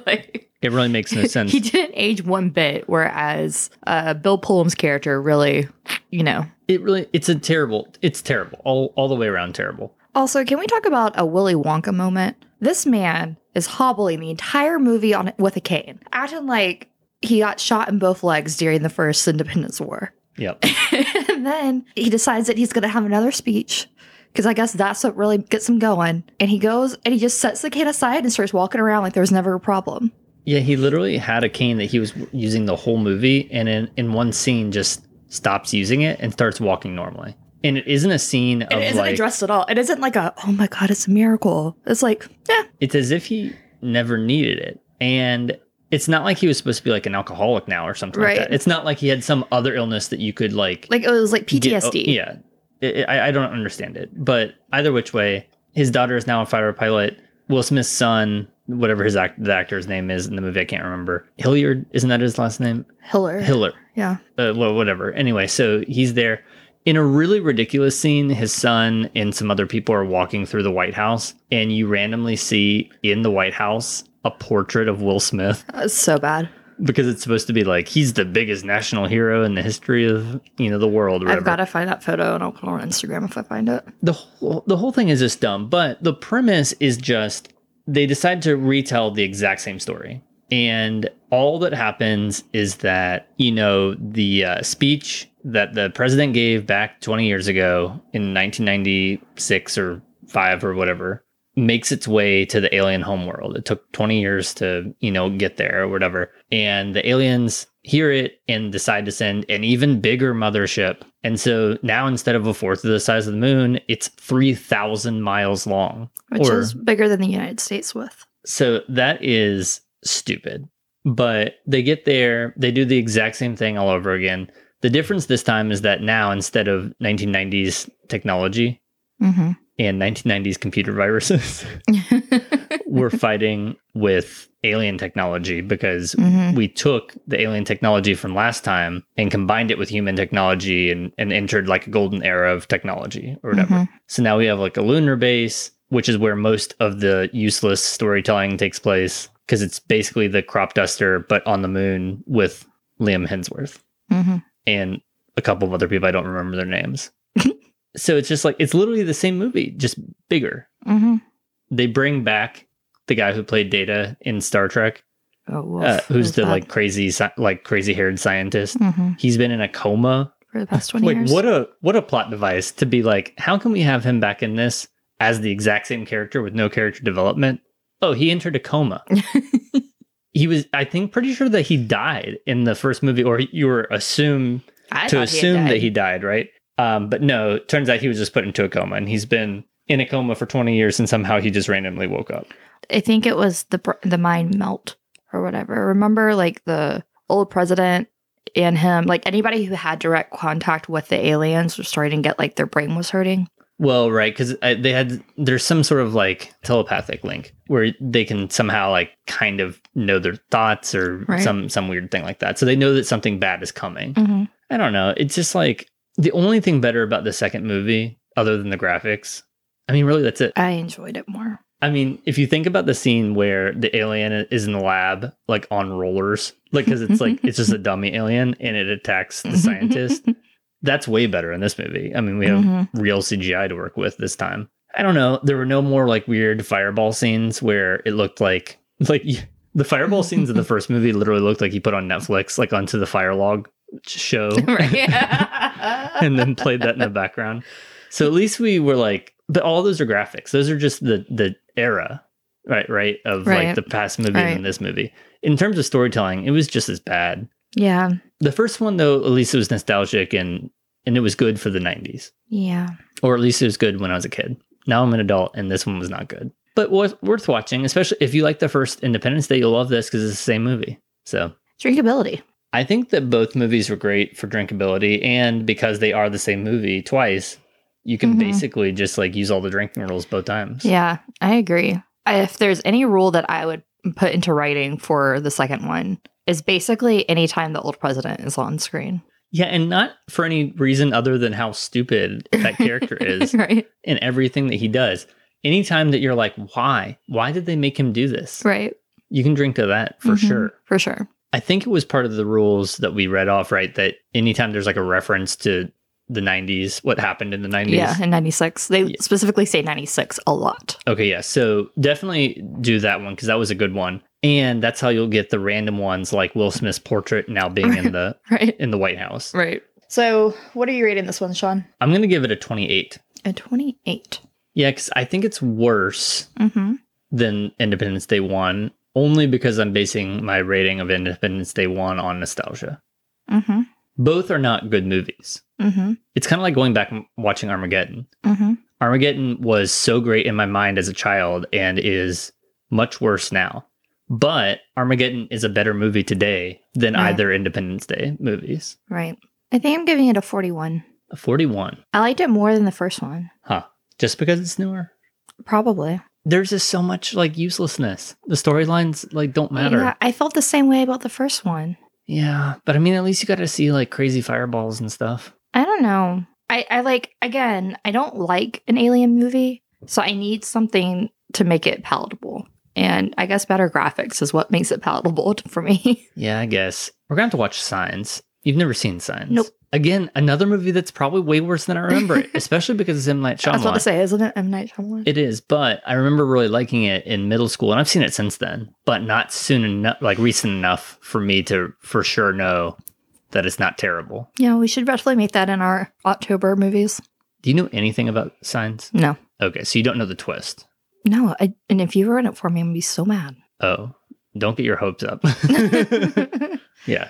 like, It really makes no *laughs* sense. he didn't age one bit, whereas uh, Bill Pullman's character really, you know. It really, it's a terrible, it's terrible. All, all the way around terrible. Also, can we talk about a Willy Wonka moment? This man is hobbling the entire movie on with a cane, acting like he got shot in both legs during the first Independence War. Yep. *laughs* and then he decides that he's going to have another speech because I guess that's what really gets him going. And he goes and he just sets the cane aside and starts walking around like there was never a problem. Yeah, he literally had a cane that he was using the whole movie, and in, in one scene just stops using it and starts walking normally. And it isn't a scene of it isn't like addressed at all. It isn't like a, oh my God, it's a miracle. It's like, yeah, it's as if he never needed it. And it's not like he was supposed to be like an alcoholic now or something Right. like that. It's not like he had some other illness that you could like like it was like get- oh, PTSD. Yeah. I- I, I don't understand it. But either which way, his daughter is now a fighter pilot. Will Smith's son, whatever his act, the actor's name is in the movie, I can't remember. Hilliard, isn't that his last name? Hiller. Hiller. Yeah. uh, well, whatever. Anyway, so he's there. In a really ridiculous scene, his son and some other people are walking through the White House, and you randomly see in the White House a portrait of Will Smith That's so bad. Because it's supposed to be like he's the biggest national hero in the history of you know the world. Or I've got to find that photo and I'll put it on Instagram if I find it. the whole the whole thing is just dumb. But the premise is just they decide to retell the exact same story, and all that happens is that you know the uh, speech that the president gave back 20 years ago in 1996 or five or whatever makes its way to the alien homeworld. It took 20 years to, you know, get there or whatever. And the aliens hear it and decide to send an even bigger mothership. And so now instead of a fourth of the size of the moon, it's 3,000 miles long. Which Or- is bigger than the United States with. So that is stupid. But they get there, they do the exact same thing all over again. The difference this time is that now instead of 1990s technology, Mm-hmm. And 1990s computer viruses *laughs* were fighting with alien technology because Mhm. we took the alien technology from last time and combined it with human technology and, and entered like a golden era of technology or whatever. Mhm. So now we have like a lunar base, which is where most of the useless storytelling takes place because it's basically the crop duster, but on the moon with Liam Hemsworth Mhm. and a couple of other people. I don't remember their names. So it's just like, it's literally the same movie, just bigger. Mhm. They bring back the guy who played Data in Star Trek, Oh, uh, who's the that? like crazy, like crazy haired scientist. Mhm. He's been in a coma for the past twenty like years. what a what a plot device to be like how can we have him back in this as the exact same character with no character development oh he entered a coma *laughs* he was i think pretty sure that he died in the first movie or you were assume I to thought he assume that he died right um but no it turns out he was just put into a coma and he's been in a coma for 20 years and somehow he just randomly woke up I think it was the the mind melt or whatever. Remember, like the old president and him, like anybody who had direct contact with the aliens was starting to get like their brain was hurting. Well, right, because they had there's some sort of like telepathic link where they can somehow like kind of know their thoughts or Right. some some weird thing like that. So they know that something bad is coming. Mm-hmm. I don't know. It's just like the only thing better about the second movie, other than the graphics. I mean, really, that's it. I enjoyed it more. I mean, if you think about the scene where the alien is in the lab, like on rollers, like because it's like it's just a *laughs* dummy alien and it attacks the scientist. *laughs* That's way better in this movie. I mean, we have Mhm. real CGI to work with this time. I don't know. There were no more like weird fireball scenes where it looked like like *laughs* the fireball scenes of the first movie literally looked like he put on Netflix, like onto the fire log show, *laughs* Right. *laughs* and then played that in the background. So at least we were like, but all those are graphics. Those are just the the era, right? Right of like the past movie Right. and this movie. In terms of storytelling, it was just as bad. yeah. The first one though, at least it was nostalgic and and it was good for the '90s. Yeah. or at least it was good when I was a kid. Now I'm an adult, and this one was not good, but worth worth watching. Especially if you like the first Independence Day, you'll love this because it's the same movie. So Drinkability. I think that both movies were great for drinkability, and because they are the same movie twice, you can Mhm. basically just like use all the drinking rules both times. Yeah, I agree. I, if there's any rule that I would put into writing for the second one, is basically anytime the old president is on screen. Yeah, and not for any reason other than how stupid that character *laughs* is right. and everything that he does. Anytime that you're like, why? Why did they make him do this? Right. You can drink to that for Mhm. sure. For sure. I think it was part of the rules that we read off, right? That anytime there's like a reference to the 90s, what happened in the 90s. Yeah, in 96. They Yeah. specifically say 96 a lot. Okay, yeah. So definitely do that one because that was a good one. And that's how you'll get the random ones like Will Smith's portrait now being in the *laughs* Right. in the White House. Right. So, what are you rating this one, Sean? I'm gonna give it a 28. A 28. Yeah, because I think it's worse Mm-hmm. than Independence Day 1, only because I'm basing my rating of Independence Day 1 on nostalgia. Mm-hmm. Both are not good movies. Mm-hmm. It's kind of like going back and watching Armageddon. Mm-hmm. Armageddon was so great in my mind as a child and is much worse now. But Armageddon is a better movie today than Yeah. either Independence Day movies. Right. I think I'm giving it a 41. A 41. I liked it more than the first one. Huh. Just because it's newer? Probably. There's just so much like uselessness. The storylines like don't matter. Yeah. I felt the same way about the first one. Yeah, but I mean at least you got to see like crazy fireballs and stuff. I don't know. I, I like, again, I don't like an alien movie, so I need something to make it palatable. And I guess better graphics is what makes it palatable *laughs* for me. Yeah, I guess. We're going to have to watch Signs. You've never seen Signs. Nope. Again, another movie that's probably way worse than I remember it, *laughs* especially because it's M. Night Shyamalan. I was about to say, isn't it M. Night Shyamalan? It is, but I remember really liking it in middle school, and I've seen it since then, but not soon enough, like recent enough for me to for sure know that it's not terrible. yeah, we should definitely make that in our October movies. Do you know anything about Signs? No. Okay, so you don't know the twist. No, I, and if you ruin it for me, I'm to be so mad. Oh, don't get your hopes up. *laughs* *laughs* yeah.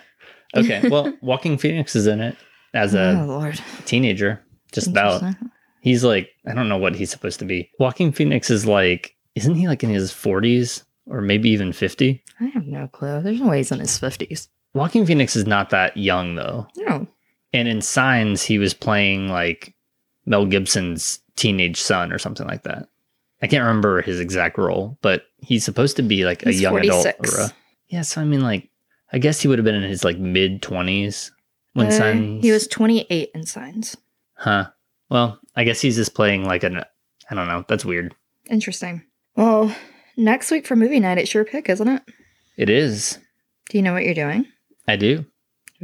Okay. *laughs* Well, Joaquin Phoenix is in it as oh, a Lord. teenager, just about. He's like, I don't know what he's supposed to be. Joaquin Phoenix is like, isn't he like in his 40s or maybe even 50? I have no clue. There's no way he's in his 50s. Joaquin Phoenix is not that young though. No. And in Signs, he was playing like Mel Gibson's teenage son or something like that. I can't remember his exact role, but he's supposed to be like He's a young adult. 46. Or a, yeah, so I mean, like, I guess he would have been in his like mid twenties when Uh, Signs. He was 28 in Signs. huh? Well, I guess he's just playing like an. I don't know. That's weird. Interesting. Well, next week for movie night, it's your pick, isn't it? It is. Do you know what you're doing? I do.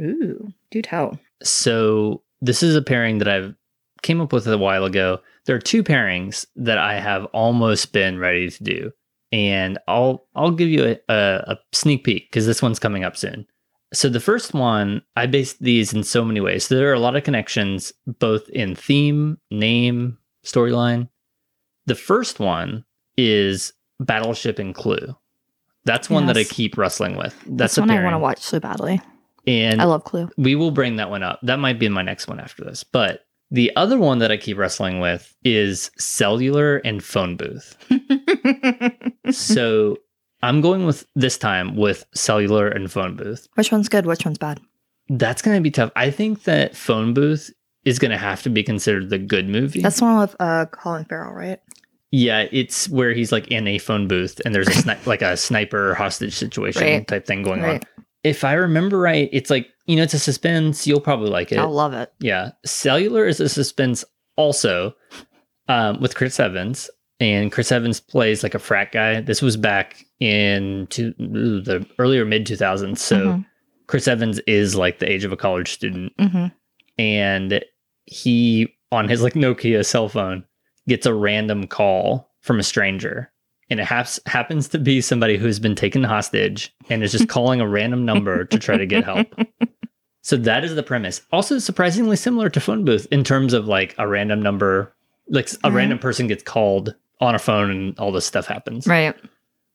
Ooh, do tell. So this is a pairing that I've came up with a while ago. There are two pairings that I have almost been ready to do, and I'll I'll give you a, a, a sneak peek because this one's coming up soon. So the first one, I based these in so many ways. So there are a lot of connections, both in theme, name, storyline. The first one is Battleship and Clue. That's one that I keep wrestling with. That's, That's one I want to watch so badly. And I love Clue. we will bring that one up. That might be my next one after this. But the other one that I keep wrestling with is cellular and phone booth. *laughs* *laughs* so I'm going with this time with cellular and phone booth. Which one's good? Which one's bad? That's going to be tough. I think that phone booth is going to have to be considered the good movie. That's the one with uh, Colin Farrell, right? yeah, it's where he's like in a phone booth and there's a sni- *laughs* like a sniper hostage situation Right. type thing going Right. on. If I remember right, it's like, you know, it's a suspense. You'll probably like it. I'll love it. Yeah. Cellular is a suspense also um, with Chris Evans. And Chris Evans plays like a frat guy. This was back in to, the earlier mid 2000s. So Mhm. Chris Evans is like the age of a college student. hmm And he, on his like Nokia cell phone, gets a random call from a stranger. And it haps, happens to be somebody who's been taken hostage and is just *laughs* calling a random number to try to get help. *laughs* So that is the premise. Also surprisingly similar to phone booth in terms of like a random number, like a Right. random person gets called on a phone and all this stuff happens. Right.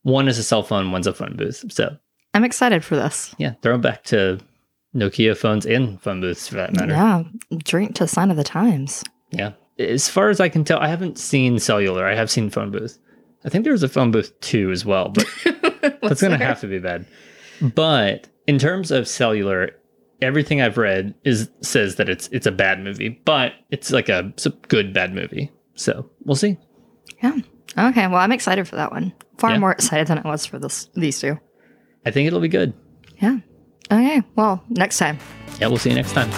One is a cell phone, one's a phone booth. So I'm excited for this. yeah, throw back to Nokia phones and phone booths for that matter. Yeah. Drink to sign of the times. Yeah. As far as I can tell, I haven't seen cellular. I have seen phone booth. I think there was a phone booth too as well, but *laughs* that's going to have to be bad. But in terms of cellular, everything I've read is says that it's it's a bad movie, but it's like a, it's a good bad movie. So we'll see. Yeah. Okay. Well, I'm excited for that one. Far Yeah. more excited than I was for this these two. I think it'll be good. Yeah. Okay. Well, next time. Yeah, we'll see you next time.